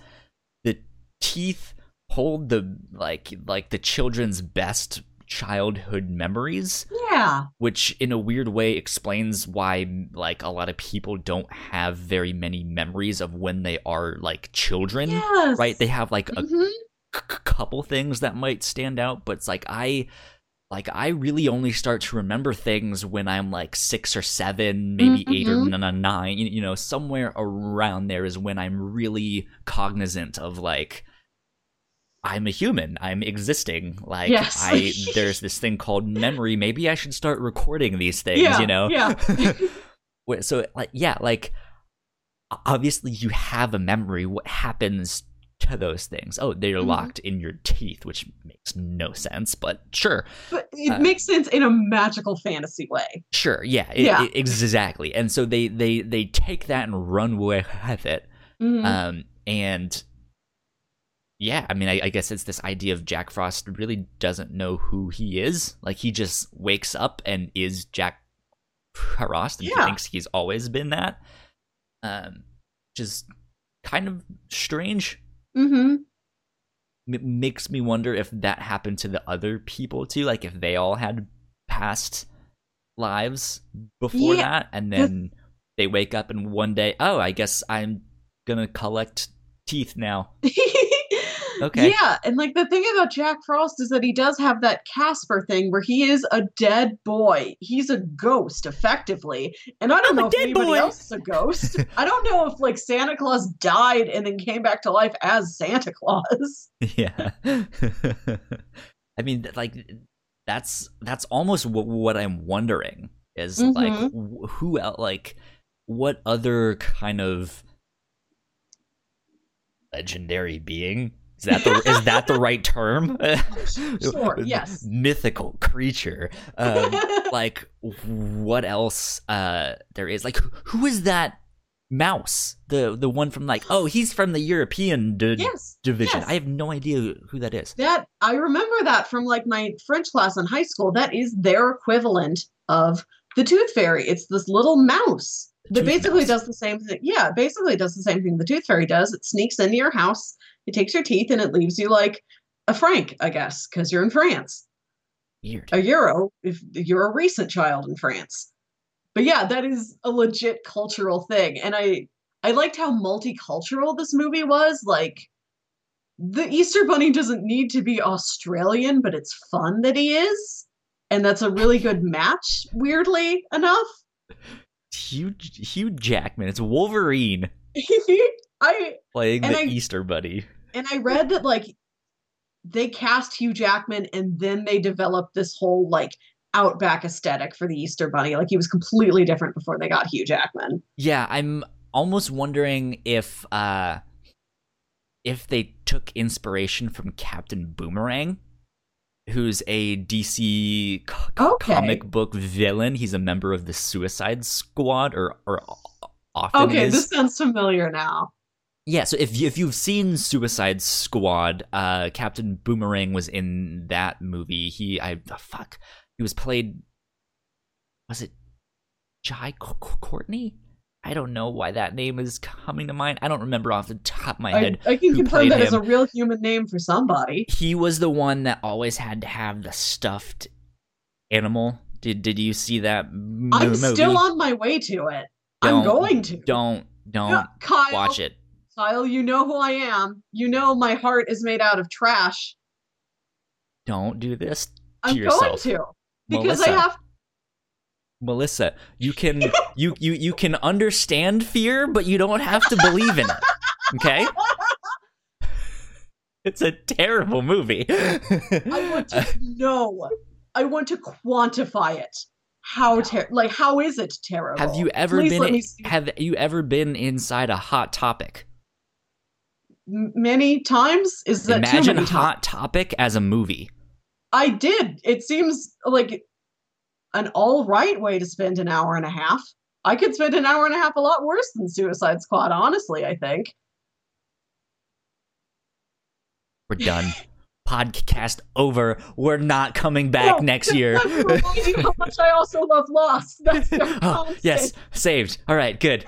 the teeth hold the like like the children's best childhood memories Yeah. which in a weird way explains why like a lot of people don't have very many memories of when they are like children Yes. right they have like a Mhm. c- c- couple things that might stand out but it's like i like i really only start to remember things when i'm like six or seven maybe eight or Mhm. n- n- nine you you know somewhere around there is when i'm really cognizant of like i'm a human i'm existing like Yes. i there's this thing called memory maybe i should start recording these things Yeah, you know yeah. (laughs) So like yeah like obviously you have a memory what happens to those things oh they're Mhm. locked in your teeth which makes no sense but sure But it Uh, makes sense in a magical fantasy way. sure yeah, it- Yeah. it- exactly and so they they they take that and run with it Mhm. um and yeah, I mean, I, I guess it's this idea of Jack Frost really doesn't know who he is. Like he just wakes up and is Jack Frost, and Yeah. he thinks he's always been that. Um, which is kind of strange. Mm-hmm. M- makes me wonder if that happened to the other people too. Like if they all had past lives before Yeah, that, and then they wake up and one day, oh, I guess I'm gonna collect teeth now. (laughs) Okay. Yeah, and like the thing about Jack Frost is that he does have that Casper thing where he is a dead boy. He's a ghost, effectively. And I don't I'm know if dead anybody boy. else is a ghost. (laughs) I don't know if like Santa Claus died and then came back to life as Santa Claus. (laughs) yeah (laughs) i mean like that's that's almost what, what i'm wondering is like Mhm. wh- who else like what other kind of legendary being is that the is that the right term (laughs) Sure, (laughs) yes. mythical creature um, (laughs) like what else uh there is like who- is that mouse the the one from like oh he's from the european di- yes. division yes. i have no idea who that is That I remember that from like my French class in high school. That is their equivalent of the Tooth Fairy. It's this little mouse that basically Mouse. does the same thing. Yeah, basically does the same thing the Tooth Fairy does. It sneaks into your house, it takes your teeth, and it leaves you like a franc, I guess, because you're in France. weird A euro if you're a recent child in France. But yeah, that is a legit cultural thing, and I I liked how multicultural this movie was. Like the Easter Bunny doesn't need to be Australian, but it's fun that he is. And that's a really good match, weirdly enough. Hugh Hugh Jackman. It's Wolverine (laughs) I playing the I- Easter Bunny. And I read that like they cast Hugh Jackman and then they developed this whole like outback aesthetic for the Easter Bunny. Like he was completely different before they got Hugh Jackman. Yeah, I'm almost wondering if uh if they took inspiration from Captain Boomerang, who's a DC co- Okay. comic book villain. He's a member of the Suicide Squad, or or often Okay, is. this sounds familiar now. Yeah, so if you, if you've seen Suicide Squad, uh, Captain Boomerang was in that movie. He I oh, fuck, he was played. Was it Jai Co- Courtney? I don't know why that name is coming to mind. I don't remember off the top of my head. I can who confirm that is a real human name for somebody. He was the one that always had to have the stuffed animal. Did Did you see that mo- I'm movie? still on my way to it. Don't- I'm going to. Don't don't Kyle, watch it. Kyle, you know who I am. You know my heart is made out of trash. Don't do this I'm yourself. going to. Because I Melissa. have Melissa, you can you you you can understand fear, but you don't have to believe in it. Okay? (laughs) It's a terrible movie. I want to know. I want to quantify it. How ter- like how is it terrible? have you ever Please been have you ever been inside a hot topic? Many times? Is that too Imagine? Hot Topic as a movie. I did. It seems like an all right way to spend an hour and a half. I could spend an hour and a half a lot worse than Suicide Squad, honestly, I think. We're done. (laughs) Podcast over. We're not coming back No, next (laughs) year. let me remind you how much I also love Lost. (laughs) That's oh, yes, saved. All right, good.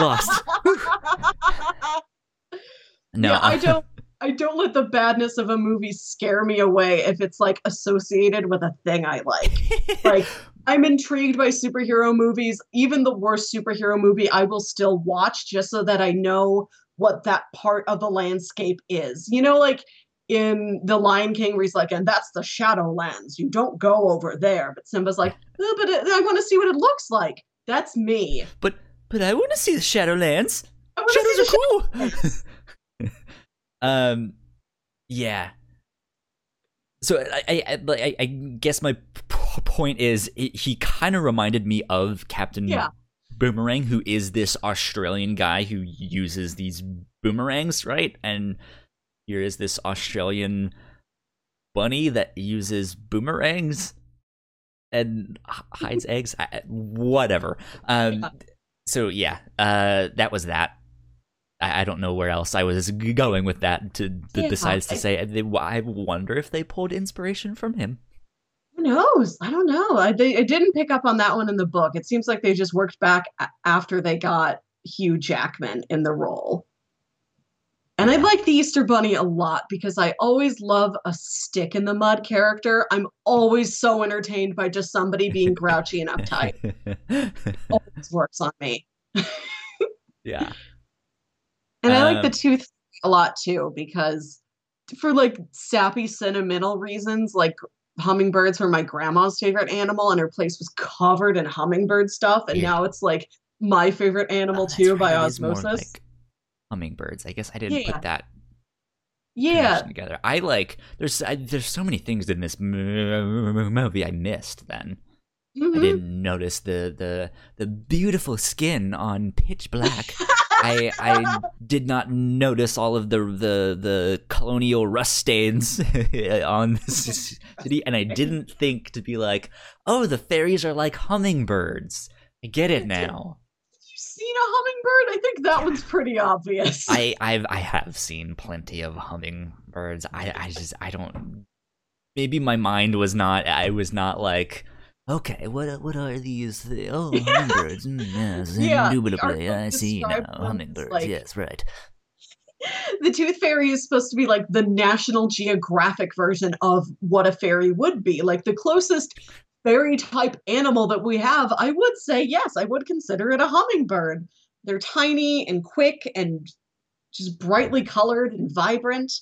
Lost. No, yeah, I (laughs) don't I don't let the badness of a movie scare me away if it's like associated with a thing I like. (laughs) Like I'm intrigued by superhero movies. Even the worst superhero movie I will still watch just so that I know what that part of the landscape is. You know, like in The Lion King, where he's like, and that's the Shadowlands. You don't go over there. But Simba's like, oh, but it, I want to see what it looks like. That's me. but but I want to see the Shadowlands. I want to see Shadows are cool. (laughs) um, yeah. So I, I, I, I- guess my p- point is, it, he kind of reminded me of Captain Yeah. Boomerang, who is this Australian guy who uses these boomerangs, right? And here is this Australian bunny that uses boomerangs and hides (laughs) eggs. I, whatever. Um, so yeah, uh, that was that. I, I don't know where else I was going with that. To, Yeah, besides to say, I wonder if they pulled inspiration from him. Who knows? I don't know. I, they, I didn't pick up on that one in the book. It seems like they just worked back after they got Hugh Jackman in the role. And I like the Easter Bunny a lot because I always love a stick in the mud character. I'm always so entertained by just somebody being grouchy and uptight. (laughs) Always works on me. (laughs) yeah. And I like Um, the tooth a lot too because for like sappy sentimental reasons, like hummingbirds were my grandma's favorite animal and her place was covered in hummingbird stuff and Yeah. now it's like my favorite animal Oh, too right, by osmosis. like hummingbirds. I guess I didn't Yeah. put that yeah. together. I like there's I, there's so many things in this movie I missed. Then I mhm. didn't notice the the the beautiful skin on Pitch Black. (laughs) I I did not notice all of the the the colonial rust stains (laughs) on this city, and I didn't think to be like, oh, the fairies are like hummingbirds. I get it now. you seen a hummingbird? I think that one's pretty obvious. I I've I have seen plenty of hummingbirds. I I just I don't. Maybe my mind was not. I was not like. Okay, what are- what are these? Oh, (laughs) hummingbirds. Mm, yes, Yeah, indubitably. I see now. Hummingbirds. like- yes, right. (laughs) the tooth fairy is supposed to be like the national geographic version of what a fairy would be like the closest fairy type animal that we have i would say yes i would consider it a hummingbird they're tiny and quick and just brightly colored and vibrant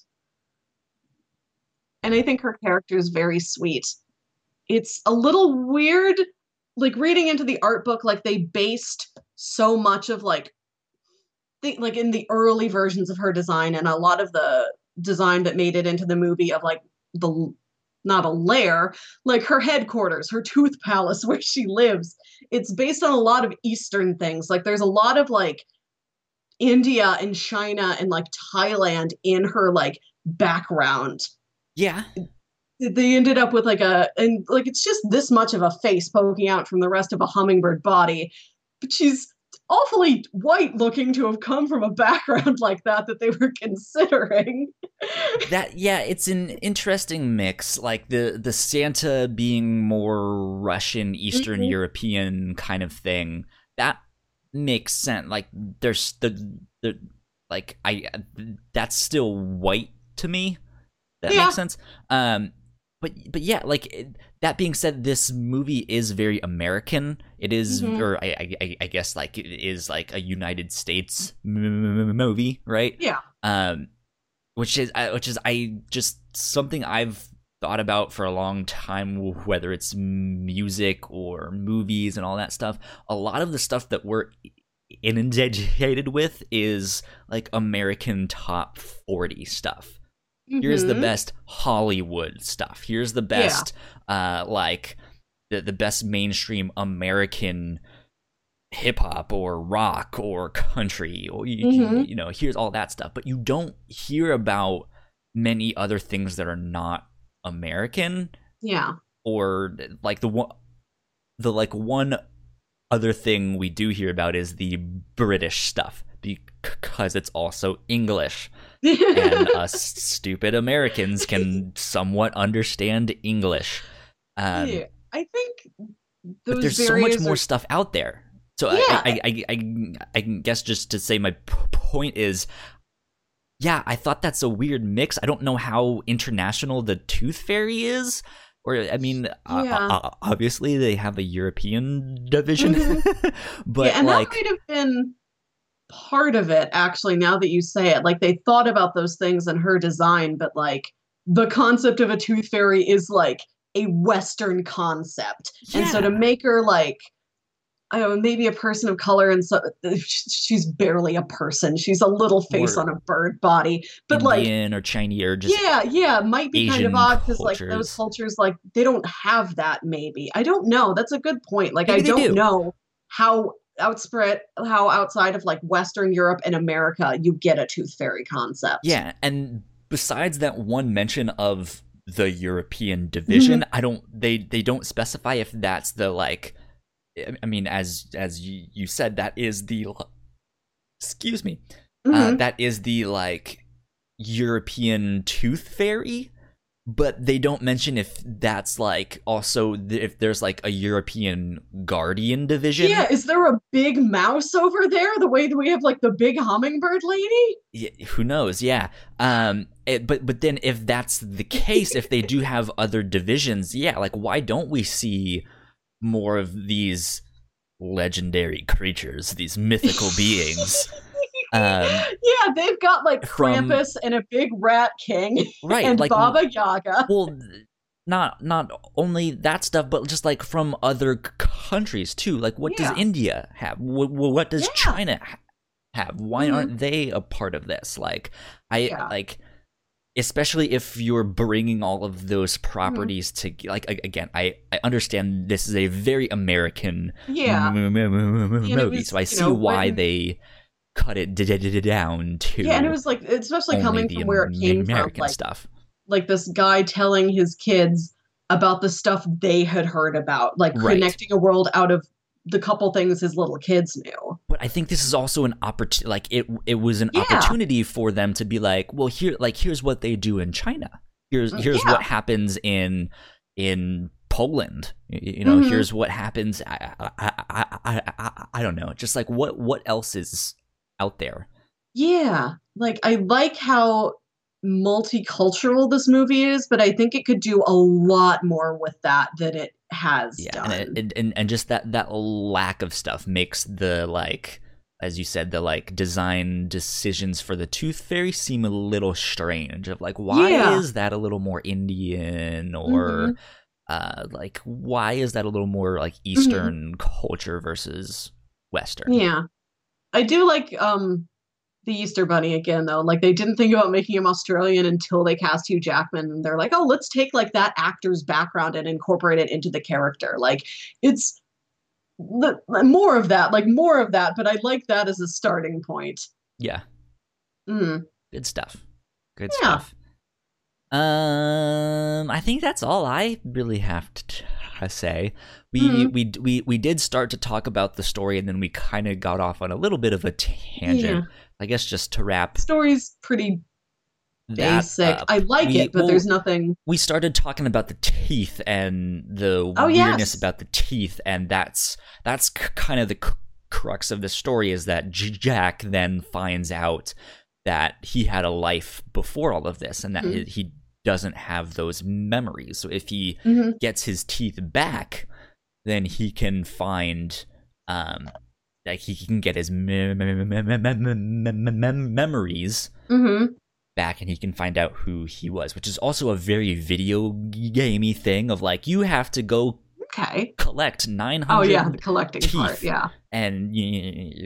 and i think her character is very sweet it's a little weird like reading into the art book like they based so much of like think like in the early versions of her design and a lot of the design that made it into the movie of like the not a lair like her headquarters her tooth palace (laughs) where she lives. It's based on a lot of eastern things. Like there's a lot of like india and china and like thailand in her like background. Yeah, they ended up with like a and like it's just this much of a face poking out from the rest of a hummingbird body but she's awfully white looking to have come from a background (laughs) like that that they were considering (laughs) that yeah, it's an interesting mix. Like the the Santa being more Russian, Eastern Mhm. European kind of thing. That makes sense. Like there's the the like I that's still white to me. That Yeah. makes sense. Um, but but yeah, like it, that being said, this movie is very American. It is- Mhm. or I, I I- guess like it is like a United States m- m- movie, right? yeah um which is uh, which is i just something i've thought about for a long time whether it's music or movies and all that stuff a lot of the stuff that we're inundated with is like american top 40 stuff here's the Mhm. best hollywood stuff. Here's the best uh like the, the best mainstream american hip hop or rock or country or you, you- Mhm. you know here's all that stuff. But you don't hear about many other things that are not american yeah. or like the one the like one other thing we do hear about is the british stuff because it's also english (laughs) and us stupid americans can somewhat understand english um, Yeah, i think but there's so much more are- stuff out there. So Yeah. I, I, I, I, I guess just to say my p- point is, yeah, I thought that's a weird mix. I don't know how international the Tooth Fairy is, or I mean, uh, Yeah. uh, obviously they have a European division, (laughs) but yeah, and like, that might have been part of it actually now that you say it like they thought about those things in her design but like the concept of a tooth fairy is like a western concept and so to make her like I don't know, maybe a person of color, and so she's barely a person. She's a little face Or on a bird body, but like or Chinese or just yeah, yeah, might be kind of odd because like those cultures, like they don't have that. Maybe I don't know. That's a good point. Like Maybe I don't do. know how outspread, how outside of like Western Europe and America you get a tooth fairy concept. Yeah, and besides that one mention of the European division, Mm-hmm. I don't they they don't specify if that's the like I- mean as as you, you said that is the excuse me Uh, Mhm. that is the like European tooth fairy, but they don't mention if that's like also th- if there's like a European guardian division. yeah, is there a big mouse over there? The way that we have like the big hummingbird lady? Yeah, who knows? Yeah. Um. it- but but then if that's the case, if they do have (laughs) other divisions, yeah, like why don't we see more of these legendary creatures, these mythical beings? (laughs) Um, yeah, they've got like from- Krampus and a big rat king (laughs) right. and like Baba Yaga. well not not only that stuff but just like from other countries too like what Yeah. does india have what, what does Yeah. china have why Mhm. aren't they a part of this like i Yeah. like especially if you're bringing all of those Mm-hmm. properties to like again i i understand this is a very american Yeah. m- m- m- movie was, so i see know, why when- they cut it d- d- d- down to Yeah, and it was like especially coming from where it came american from, like stuff like this guy telling his kids about the stuff they had heard about, like Right. connecting a world out of the couple things his little kids knew. But I think this is also an opportunity. Like it, it was an Yeah. opportunity for them to be like, well, here, like here's what they do in China. Here's Mm, here's yeah. what happens in in Poland. You know, Mhm. here's what happens. I, I, I, I, I, I don't know. Just like what what else is out there? Yeah, like I like how multicultural this movie is, but I think it could do a lot more with that than it has Yeah, done. and, it, and and just that that lack of stuff makes the like. As you said, the like design decisions for the Tooth Fairy seem a little strange. Of like, why Yeah. is that a little more Indian, or Mhm. uh, like why is that a little more like Eastern culture versus Western? Yeah. I do like um the Easter Bunny again though. Like they didn't think about making him Australian until they cast Hugh Jackman and they're like, "Oh, let's take like that actor's background and incorporate it into the character." Like it's the, more of that, like more of that, but I like that as a starting point. Yeah, Mm. good stuff. Good Yeah. stuff. Um, I think that's all I really have to, to say. We Mhm. we we we did start to talk about the story, and then we kind of got off on a little bit of a tangent. I guess just to wrap Story's pretty basic. up, I like we- it, but well, there's nothing we started talking about the teeth and the Oh, weirdness yes. about the teeth and that's that's c- kind of the c- crux of the story is that J- Jack then finds out that he had a life before all of this and that Mhm. he, he doesn't have those memories. So if he mm-hmm. gets his teeth back, then he can find um like he can get his memories back and he can find out who he was, which is also a very video gamey thing of like you have to go okay collect 900 oh yeah the collecting teeth part yeah and you,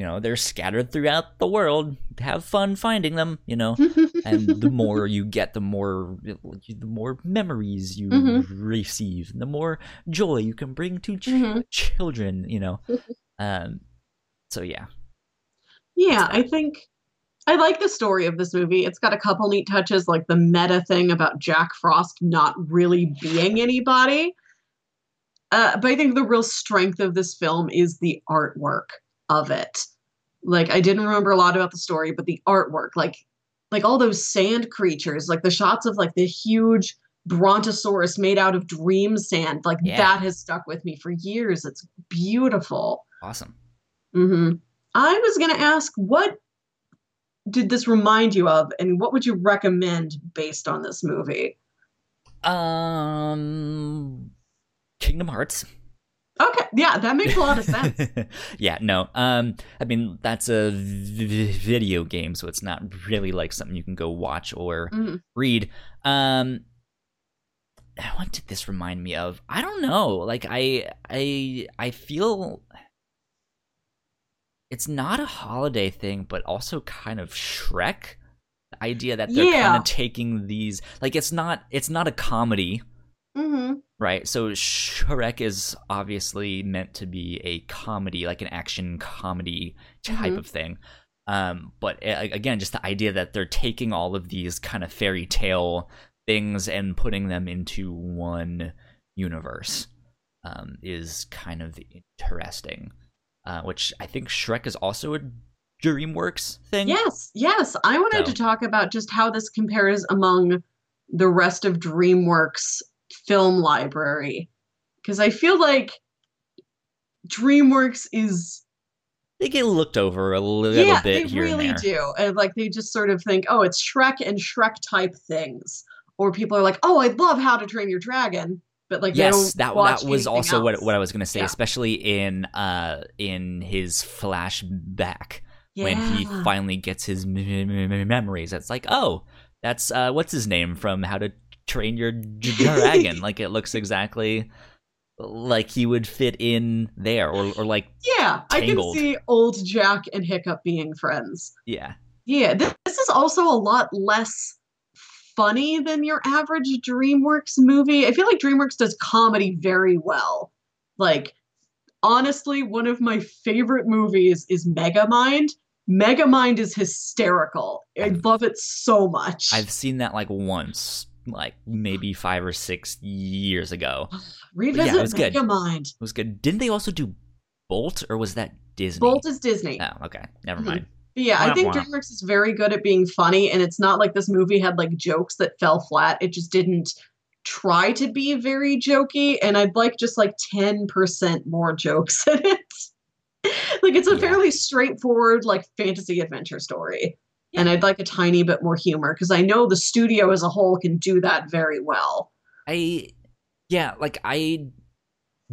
you know they're scattered throughout the world. Have fun finding them, you know. (laughs) and the more you get, the more the more memories you Mhm. receive, the more joy you can bring to ch- Mhm. children, you know. (laughs) um so yeah. Yeah, I think I like the story of this movie. It's got a couple neat touches, like the meta thing about Jack Frost not really being anybody. Uh, but I think the real strength of this film is the artwork of it. Like I didn't remember a lot about the story, but the artwork, like like all those sand creatures, like the shots of like the huge brontosaurus made out of dream sand, like Yeah. that has stuck with me for years. It's beautiful. Awesome. Mm-hmm. I was going to ask, what did this remind you of, and what would you recommend based on this movie? Um Kingdom Hearts. Okay, yeah, that makes a lot of sense. (laughs) yeah, no. Um, I mean that's a v- video game, so it's not really like something you can go watch or Mhm. read. Um, what did this remind me of? I don't know. Like I, I, I feel it's not a holiday thing, but also kind of Shrek. The idea that they're Yeah. kind of taking these, like it's not, it's not a comedy hmm right? So Shrek is obviously meant to be a comedy, like an action comedy type Mhm. of thing. Um, but again, just the idea that they're taking all of these kind of fairy tale things and putting them into one universe um, is kind of interesting. Uh, which I think Shrek is also a DreamWorks thing. Yes, yes. I wanted So- to talk about just how this compares among the rest of DreamWorks film library. Because I feel like DreamWorks is They get looked over a little yeah, bit they here really and do. And like they just sort of think, oh, it's Shrek and Shrek type things. Or people are like, oh, I love How to Train Your Dragon, but like they yes, that that was also what else. what I was gonna say, Yeah. especially in uh in his flashback when he finally gets his m- m- m- memories. It's like, oh, that's uh what's his name from How to Train Your (laughs) Dragon. like it looks exactly like he would fit in there, or or like Yeah, I can see old Jack and Hiccup being friends. yeah, Yeah, this, this is also a lot less funny than your average DreamWorks movie. I feel like DreamWorks does comedy very well. Like, honestly, one of my favorite movies is Megamind. Megamind is hysterical. I love it so much. I've seen that like once, like maybe five or six years ago. (gasps) It Revisit it was good. Megamind. was good. Didn't they also do Bolt, or was that Disney? Bolt is Disney. Oh, okay, never mind. But yeah, I Wah, think wah. DreamWorks is very good at being funny, and it's not like this movie had like jokes that fell flat. It just didn't try to be very jokey, and I'd like just like 10% more jokes (laughs) in it. like it's a Yeah. fairly straightforward like fantasy adventure story. And I'd like a tiny bit more humor because I know the studio as a whole can do that very well. I yeah, like I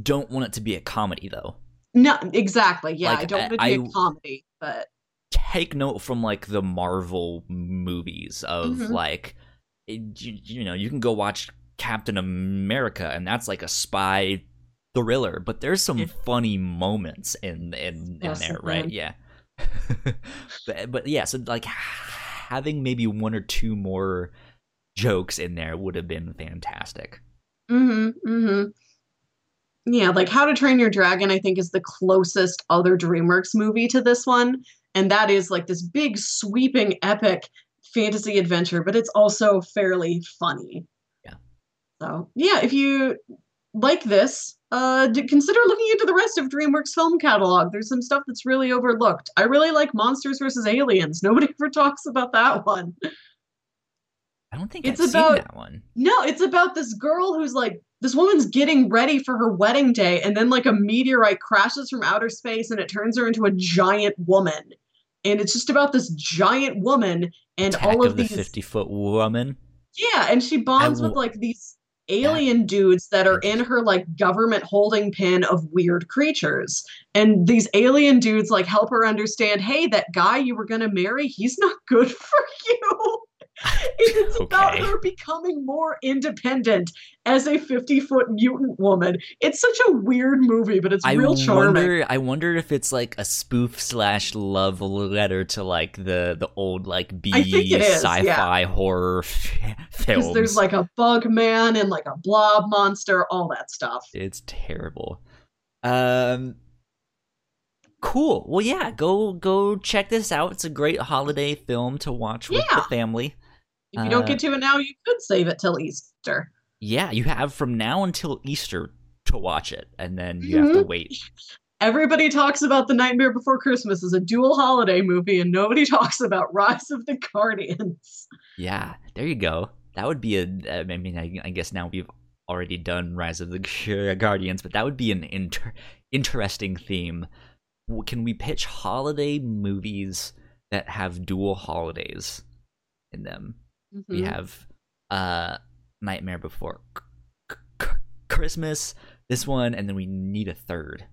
don't want it to be a comedy though. No, exactly. Yeah, Like, I don't want it to be a comedy, but Take note from like the Marvel movies of Mhm. like it, you, you know, you can go watch Captain America and that's like a spy thriller, but there's some Yeah. funny moments in in, in Yes, there, right? man. Yeah. (laughs) but, but yeah, so like having maybe one or two more jokes in there would have been fantastic. Mm-hmm. Mm-hmm. Yeah, like How to Train Your Dragon, I think, is the closest other DreamWorks movie to this one. And that is like this big, sweeping, epic fantasy adventure, but it's also fairly funny. Yeah. So, yeah, if you like this, uh, consider looking into the rest of DreamWorks film catalog. There's some stuff that's really overlooked. I really like Monsters vs. Aliens. (laughs) Nobody ever talks about that one. I don't think It's I've about- that one. No, it's about this girl who's like this woman's getting ready for her wedding day and then like a meteorite crashes from outer space and it turns her into a giant woman. And it's just about this giant woman and Attack all of, of the these fifty foot woman. Yeah, and she bonds with like these alien dudes that are in her like government holding pin of weird creatures. And these alien dudes like help her understand, hey, that guy you were gonna marry, he's not good (laughs) for you. (laughs) It's about her becoming more independent as a 50 foot mutant woman. It's such a weird movie, but it's I real charming. wonder. I wonder if it's like a spoof slash love letter to like the the old like B I think it is, yeah. sci-fi horror f- Because films. there's like a bug man and like a blob monster, all that stuff. it's terrible. Um. Cool. Well, yeah. Go go check this out. It's a great holiday film to watch with Yeah. the family. If you don't Uh, get to it now, you could save it till Easter. Yeah, you have from now until Easter to watch it, and then you have to Mhm. wait. Everybody talks about The Nightmare Before Christmas as a dual holiday movie, and nobody (laughs) talks about Rise of the Guardians. Yeah, there you go. That would be a. I mean, I, I guess now we've already done Rise of the Guardians, but that would be an inter- interesting theme. Can we pitch holiday movies that have dual holidays in them? We Mhm. have uh Nightmare Before C- C- Christmas, this one, and then we need a third.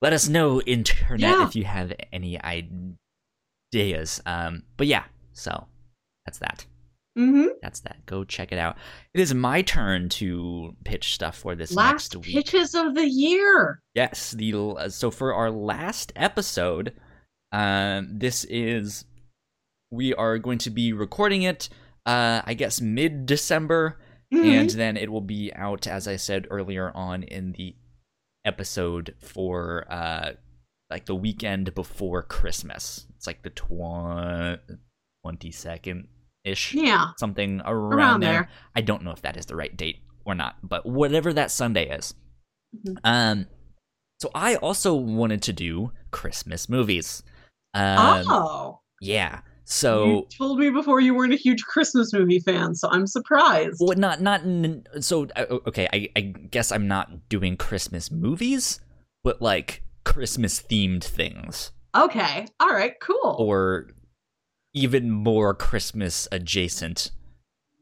Let us know, internet, Yeah. if you have any ideas. Um, but yeah, so that's that. Mhm. That's that. Go check it out. It is my turn to pitch stuff for this Last next week. pitches of the year. Yes, the uh, so for our last episode, um, this is we are going to be recording it. Uh, I guess mid December, Mhm. and then it will be out, as I said earlier on in the episode for uh, like the weekend before Christmas. It's like the twenty second ish yeah, something around, around there. there. I don't know if that is the right date or not, but whatever that Sunday is. Mhm. Um So I also wanted to do Christmas movies. Um, oh. Yeah. So you told me before you weren't a huge Christmas movie fan, so I'm surprised. Well, not not so. Uh, okay, I, I guess I'm not doing Christmas movies, but like Christmas themed things. Okay, all right, cool. Or even more Christmas adjacent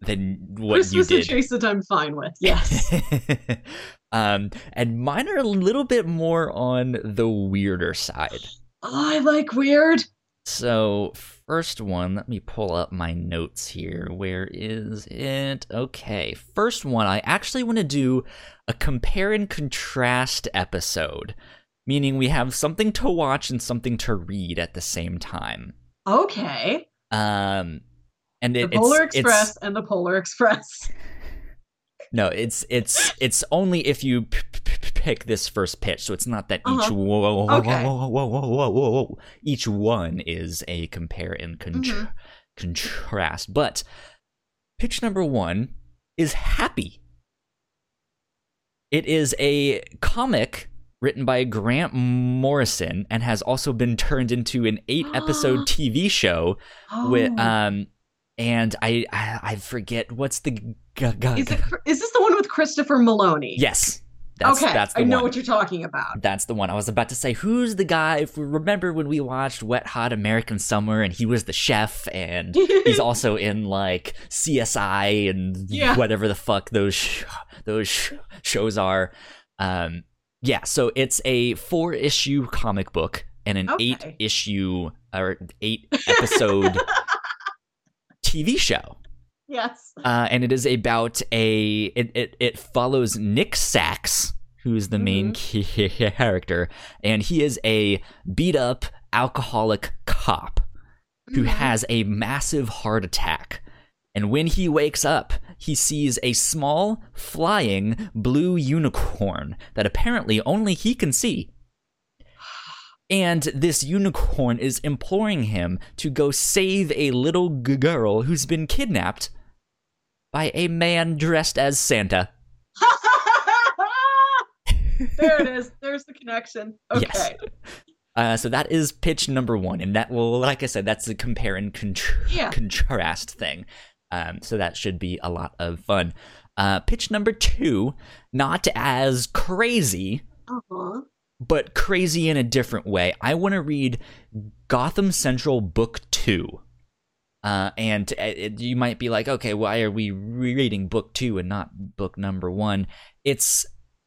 than what Christmas you did. adjacent, I'm fine with. (laughs) Yes. um, and mine are a little bit more on the weirder side. Oh, I like weird. So, first one, let me pull up my notes here. Where is it? Okay, first one, I actually want to do a compare and contrast episode, meaning we have something to watch and something to read at the same time. Okay. Um, and it, the Polar it's, Express it's, and the Polar Express. (laughs) No, it's it's it's only if you p- p- pick this first pitch. So it's not that each whoa, whoa, Okay. whoa, whoa, whoa, whoa, whoa, whoa. each one is a compare and con- Mhm. contrast. But pitch number one is Happy. It is a comic written by Grant Morrison and has also been turned into an eight episode (gasps) TV show Oh. with um and I I, I forget what's the g- g- is, it, is this the one with Christopher Meloni? yes that's okay, that's I know one. what you're talking about. That's the one. I was about to say, who's the guy? If we remember when we watched Wet Hot American Summer and he was the chef and he's (laughs) also in like CSI and Yeah. whatever the fuck those sh- those sh- shows are. Um, yeah, so it's a four issue comic book and an Okay. eight issue or eight episode (laughs) TV show. Yes. Uh, and it is about a it, it it follows Nick Sax, who's the main key character, and he is a beat up alcoholic cop who Mhm. has a massive heart attack. And when he wakes up, he sees a small flying blue unicorn that apparently only he can see. And this unicorn is imploring him to go save a little g- girl who's been kidnapped by a man dressed as Santa. (laughs) there it is. There's the connection. Okay. Yes. Uh, so that is pitch number one, and that will, like I said, that's a compare and contr- Yeah. contrast thing. Um, so that should be a lot of fun. Uh, pitch number two, not as crazy, Uh-huh but crazy in a different way. I want to read Gotham Central Book 2. Uh, and it, you might be like, okay, why are we reading book two and not book number one? It's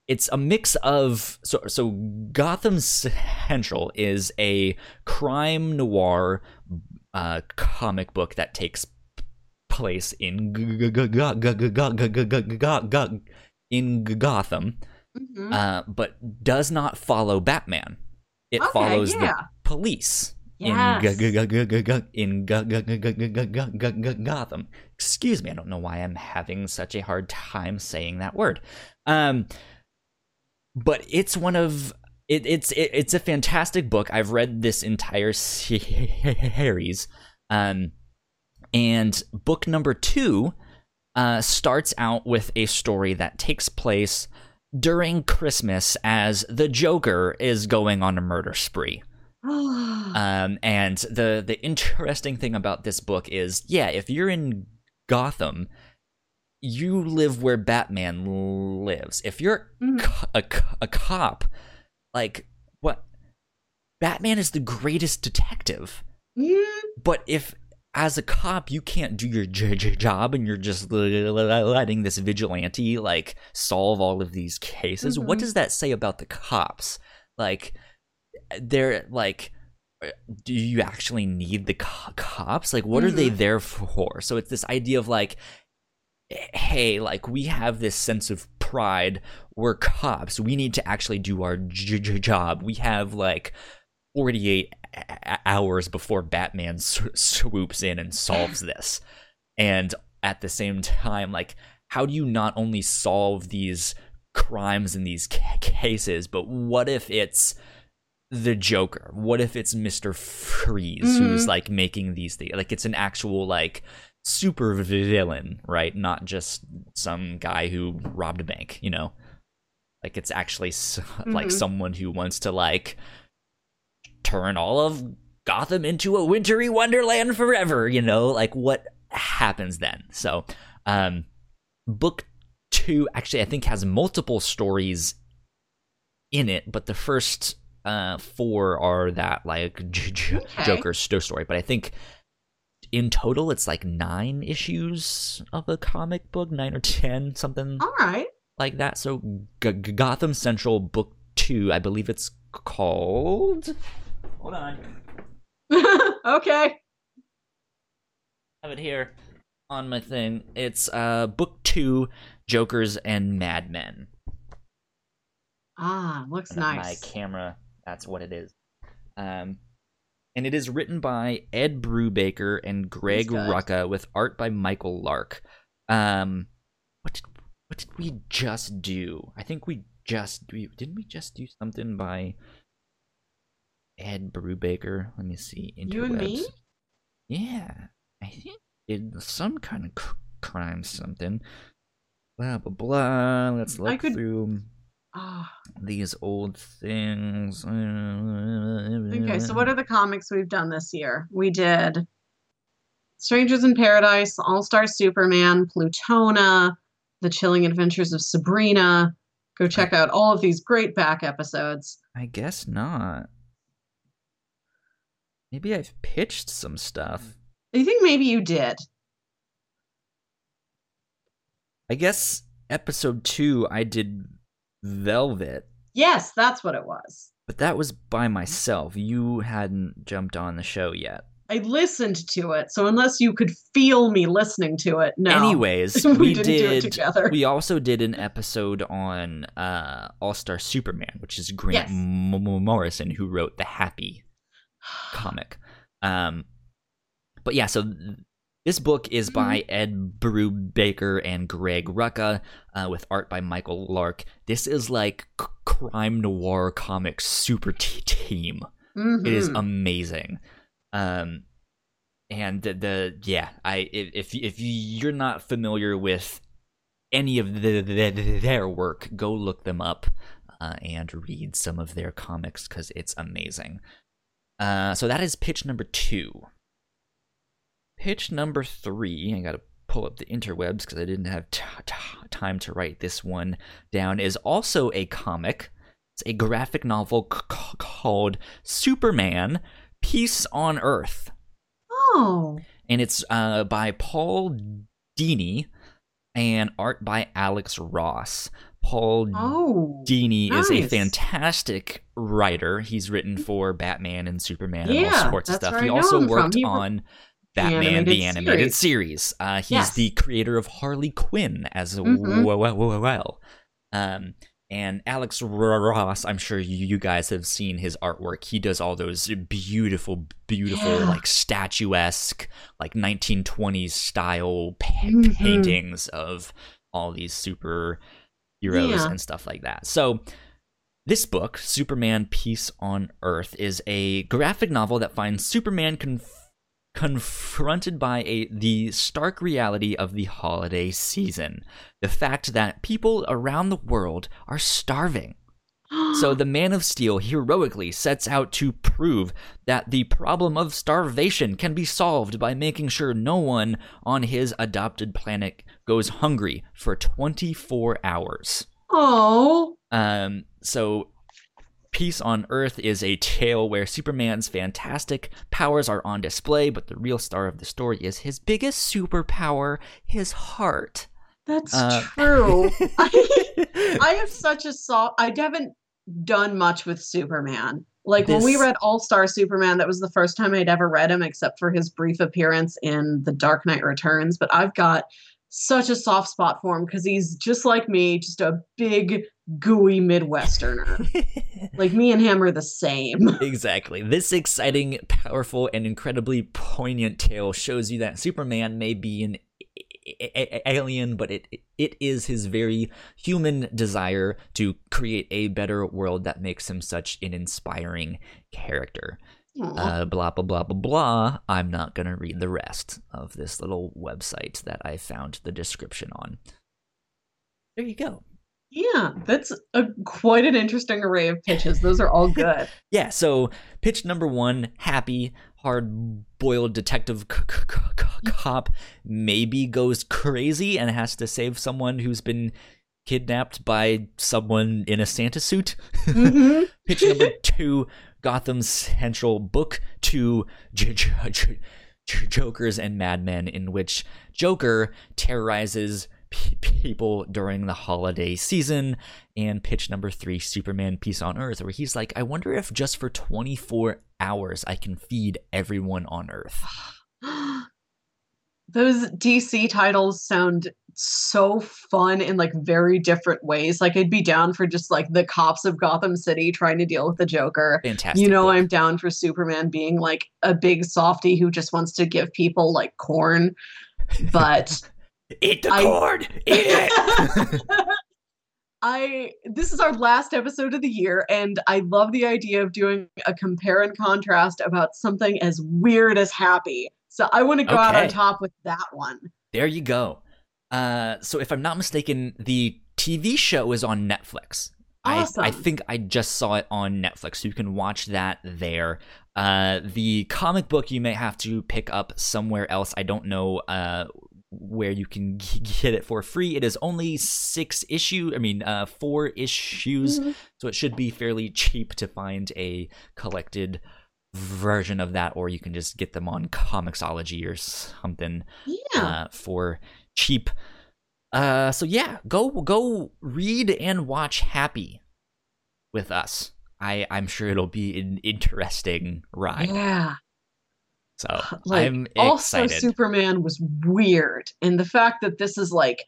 it's a mix of so so Gotham Central is a crime noir uh, comic book that takes place in in Gotham mm-hmm. uh, but does not follow Batman. It okay, follows yeah. the police yes. in Gotham. Excuse me, I don't know why I'm having such a hard time saying that word. Um, but it's one of it, it's it, it's a fantastic book. I've read this entire series, um, and book number two uh, starts out with a story that takes place during Christmas as the Joker is going on a murder spree. (sighs) Um, and the the interesting thing about this book is, yeah, if you're in Gotham, you live where Batman lives. If you're Mhm. co- a, a cop, like what? Batman is the greatest detective. Mm, But if as a cop you can't do your j- j- job and you're just letting this vigilante like solve all of these cases, what Mhm. does that say about the cops? Like they're like do you actually need the co- cops? Like what are they there for? So it's this idea of like hey, like we have this sense of pride. We're cops. We need to actually do our j- j- job. We have like 48 a- hours before Batman s- swoops in and solves this. And at the same time, like, how do you not only solve these crimes in these ca- cases, but what if it's the Joker? What if it's Mister Freeze who's Mhm. like making these things? Like, it's an actual like super villain, right? Not just some guy who robbed a bank, you know. Like it's actually s like someone who wants to like turn all of Gotham into a wintry wonderland forever, you know? Like what happens then? So, um book 2 actually I think has multiple stories in it, but the first uh four are that like (laughs) J- J- Okay. Joker story, but I think in total it's like 9 issues of a comic book, 9 or 10 something All right. like that. So G- Gotham Central Book Two, I believe it's called. Hold on, (laughs) okay. I have it here on my thing. It's uh Book Two, Jokers and Madmen. Ah, looks Not nice. My camera. That's what it is. Um, and it is written by Ed Brubaker and Greg. Rucka with art by Michael Lark. Um, what did what did we just do? I think we just we didn't we just do something by Ed Brubaker? Let me see. You and me? Yeah, I think it some kind of c- crime something. Blah blah blah. Let's look could- through Ah, these old things. okay, so what are the comics we've done this year? We did Strangers in Paradise, All Star Superman, Plutona, The Chilling Adventures of Sabrina. Go check out all of these great back episodes. I guess not. Maybe I've pitched some stuff. I think maybe you did. I guess episode two I did Velvet, Yes, that's what it was. but that was by myself. You hadn't jumped on the show yet. I listened to it, so unless you could feel me listening to it, no. Anyways, (laughs) we, we didn't do it together. We also did an episode on uh, All Star Superman, which is Grant Yes. M- M- Morrison who wrote the Happy comic. Um, but yeah, so th- this book is by Ed Brubaker and Greg Rucka, uh, with art by Michael Lark. This is like c- crime noir comic super t- team. It is Mhm. amazing. Um, and the, the yeah, I if if if you're not familiar with any of the, the, their work, go look them up uh, and read some of their comics because it's amazing. Uh, so that is pitch number two. Pitch number three, I gotta pull up the interwebs because I didn't have t- t- time to write this one down, is also a comic. It's a graphic novel c- c- called Superman Peace on Earth. Oh, And it's uh, by Paul Dini and art by Alex Ross. Paul oh, Dini is a fantastic writer. He's written for Batman and Superman and all sorts of stuff. He also worked He on Batman animated the animated series. Uh, he's Yes. the creator of Harley Quinn as well. well, well. Um, and Alex Ross, I'm sure you guys have seen his artwork. He does all those beautiful, beautiful, Yeah. like statuesque, like 1920s style pa- Mhm. paintings of all these super heroes Yeah. and stuff like that. So this book, Superman Peace on Earth, is a graphic novel that finds Superman conf- confronted by a the stark reality of the holiday season. The fact that people around the world are starving. So (gasps) the Man of Steel heroically sets out to prove that the problem of starvation can be solved by making sure no one on his adopted planet goes hungry for 24 hours. oh, Um, so Peace on Earth is a tale where Superman's fantastic powers are on display, but the real star of the story is his biggest superpower, his heart. that's Uh, true. I, (laughs) (laughs) I have such a soft. I haven't done much with Superman. Like when we read All Star Superman, that was the first time I'd ever read him, except for his brief appearance in The Dark Knight Returns. But I've got such a soft spot for him because he's just like me, just a big, gooey Midwesterner. (laughs) like me and him are the same. (laughs) exactly. This exciting, powerful, and incredibly poignant tale shows you that Superman may be an a- a- alien, but it it is his very human desire to create a better world that makes him such an inspiring character. Uh, blah blah blah blah blah. I'm not gonna read the rest of this little website that I found the description on. There you go. Yeah, that's a quite an interesting array of pitches. Those are all (laughs) good. Yeah, so pitch number one, happy, hard boiled detective c- c- c- cop maybe goes crazy and has to save someone who's been kidnapped by someone in a Santa suit. (laughs) Mhm. pitch number two, Gotham Central book two, J- J- J- J- Jokers and Madmen, in which Joker terrorizes p- people during the holiday season. And pitch number three, Superman Peace on Earth, where he's like, I wonder if just for 24 hours I can feed everyone on Earth. (gasps) (gasps) (gasps) Those DC titles sound so fun in like very different ways. Like I'd be down for just like the cops of Gotham City trying to deal with the Joker. Fantastic. You know, book. I'm down for Superman being like a big softy who just wants to give people like corn. But (laughs) Eat the I- cord. Eat it. (laughs) I this is our last episode of the year, and I love the idea of doing a compare and contrast about something as weird as happy. So I want to go out on top with that one. There you go. Uh, so if I'm not mistaken, the TV show is on Netflix. I, I think I just saw it on Netflix, so you can watch that there. Uh, the comic book you may have to pick up somewhere else. I don't know uh, where you can g- get it for free. It is only six issue. I mean, uh, four issues, Mhm. so it should be fairly cheap to find a collected version of that, or you can just get them on Comixology or something Yeah. uh, for cheap. Uh, so yeah, go go read and watch Happy with us. I I'm sure it'll be an interesting ride. yeah. So Like I'm also excited. Superman was weird. And the fact that this is like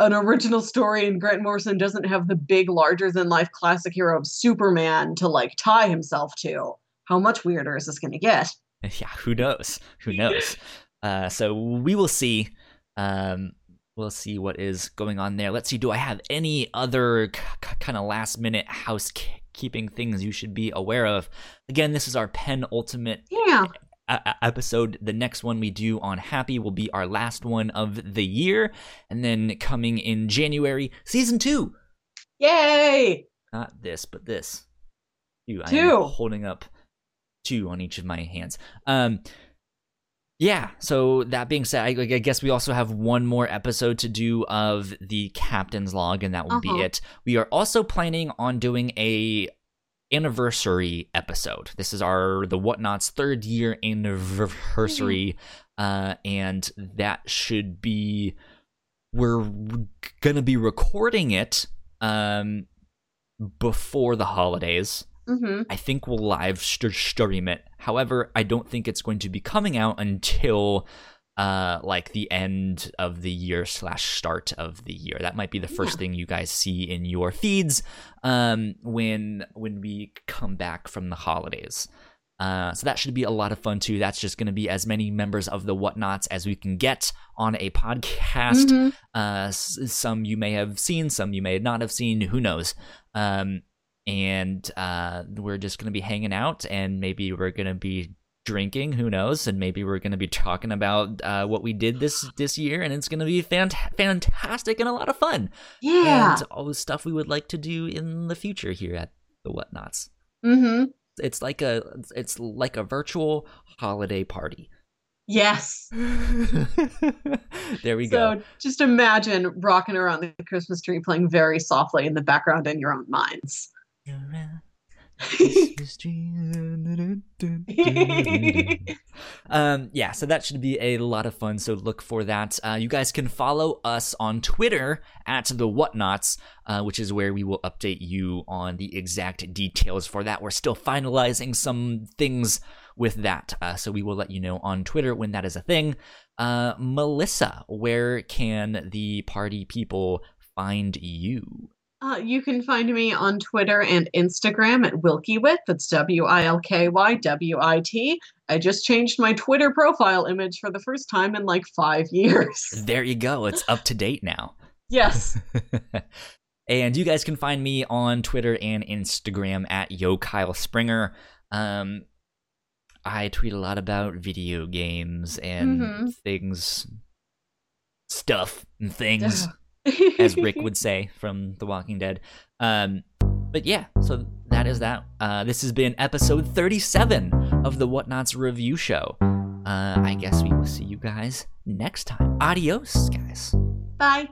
an original story and Grant Morrison doesn't have the big larger than life classic hero of Superman to like tie himself to. How much weirder is this gonna get? (laughs) yeah, who knows? Who knows? uh, so we will see. Um, we'll see what is going on there. Let's see. Do I have any other kind of last minute housekeeping things you should be aware of? Again, this is our penultimate Yeah. a- episode. The next one we do on Happy will be our last one of the year, and then coming in January, season two. Yay! Not this, but this. Two. I Two. holding up two on each of my hands. Um. Yeah. So that being said, I, I guess we also have one more episode to do of the captain's log, and that will be Uh-huh. it. We are also planning on doing a anniversary episode. This is our the whatnauts third year anniversary, uh, and that should be we're gonna be recording it um before the holidays. Mm-hmm. I think we'll live st- stream it. However, I don't think it's going to be coming out until uh like the end of the year slash start of the year. That might be the first Yeah. thing you guys see in your feeds um when when we come back from the holidays. Uh, so that should be a lot of fun too. That's just going to be as many members of the Whatnauts as we can get on a podcast. Mhm. Uh, s- some you may have seen, some you may not have seen. Who knows? Um, and uh, we're just gonna be hanging out, and maybe we're gonna be drinking. Who knows? And maybe we're gonna be talking about uh, what we did this this year, and it's gonna be fant- fantastic and a lot of fun. Yeah. And all the stuff we would like to do in the future here at the Whatnauts. Mm-hmm. It's like a it's like a virtual holiday party. Yes. (laughs) there we go. So just imagine rocking around the Christmas tree playing very softly in the background in your own minds. (laughs) um yeah so that should be a lot of fun so look for that. Uh, you guys can follow us on twitter at the whatnauts uh, which is where we will update you on the exact details for that. We're still finalizing some things with that uh, so we will let you know on twitter when that is a thing. Uh, melissa where can the party people find you Uh, you can find me on Twitter and Instagram at Wilkywit. That's W I L K Y W I T. I just changed my Twitter profile image for the first time in like five (laughs) years. there you go it's up to date now yes. (laughs) and you guys can find me on Twitter and Instagram at Yo Kyle Springer. Um, I tweet a lot about video games and Mhm. things, stuff and things. As Rick (laughs) would say from The Walking Dead. Um, but yeah, so that is that. Uh, this has been episode 37 of the Whatnauts review show. Uh, I guess we will see you guys next time. Adios, guys. Bye.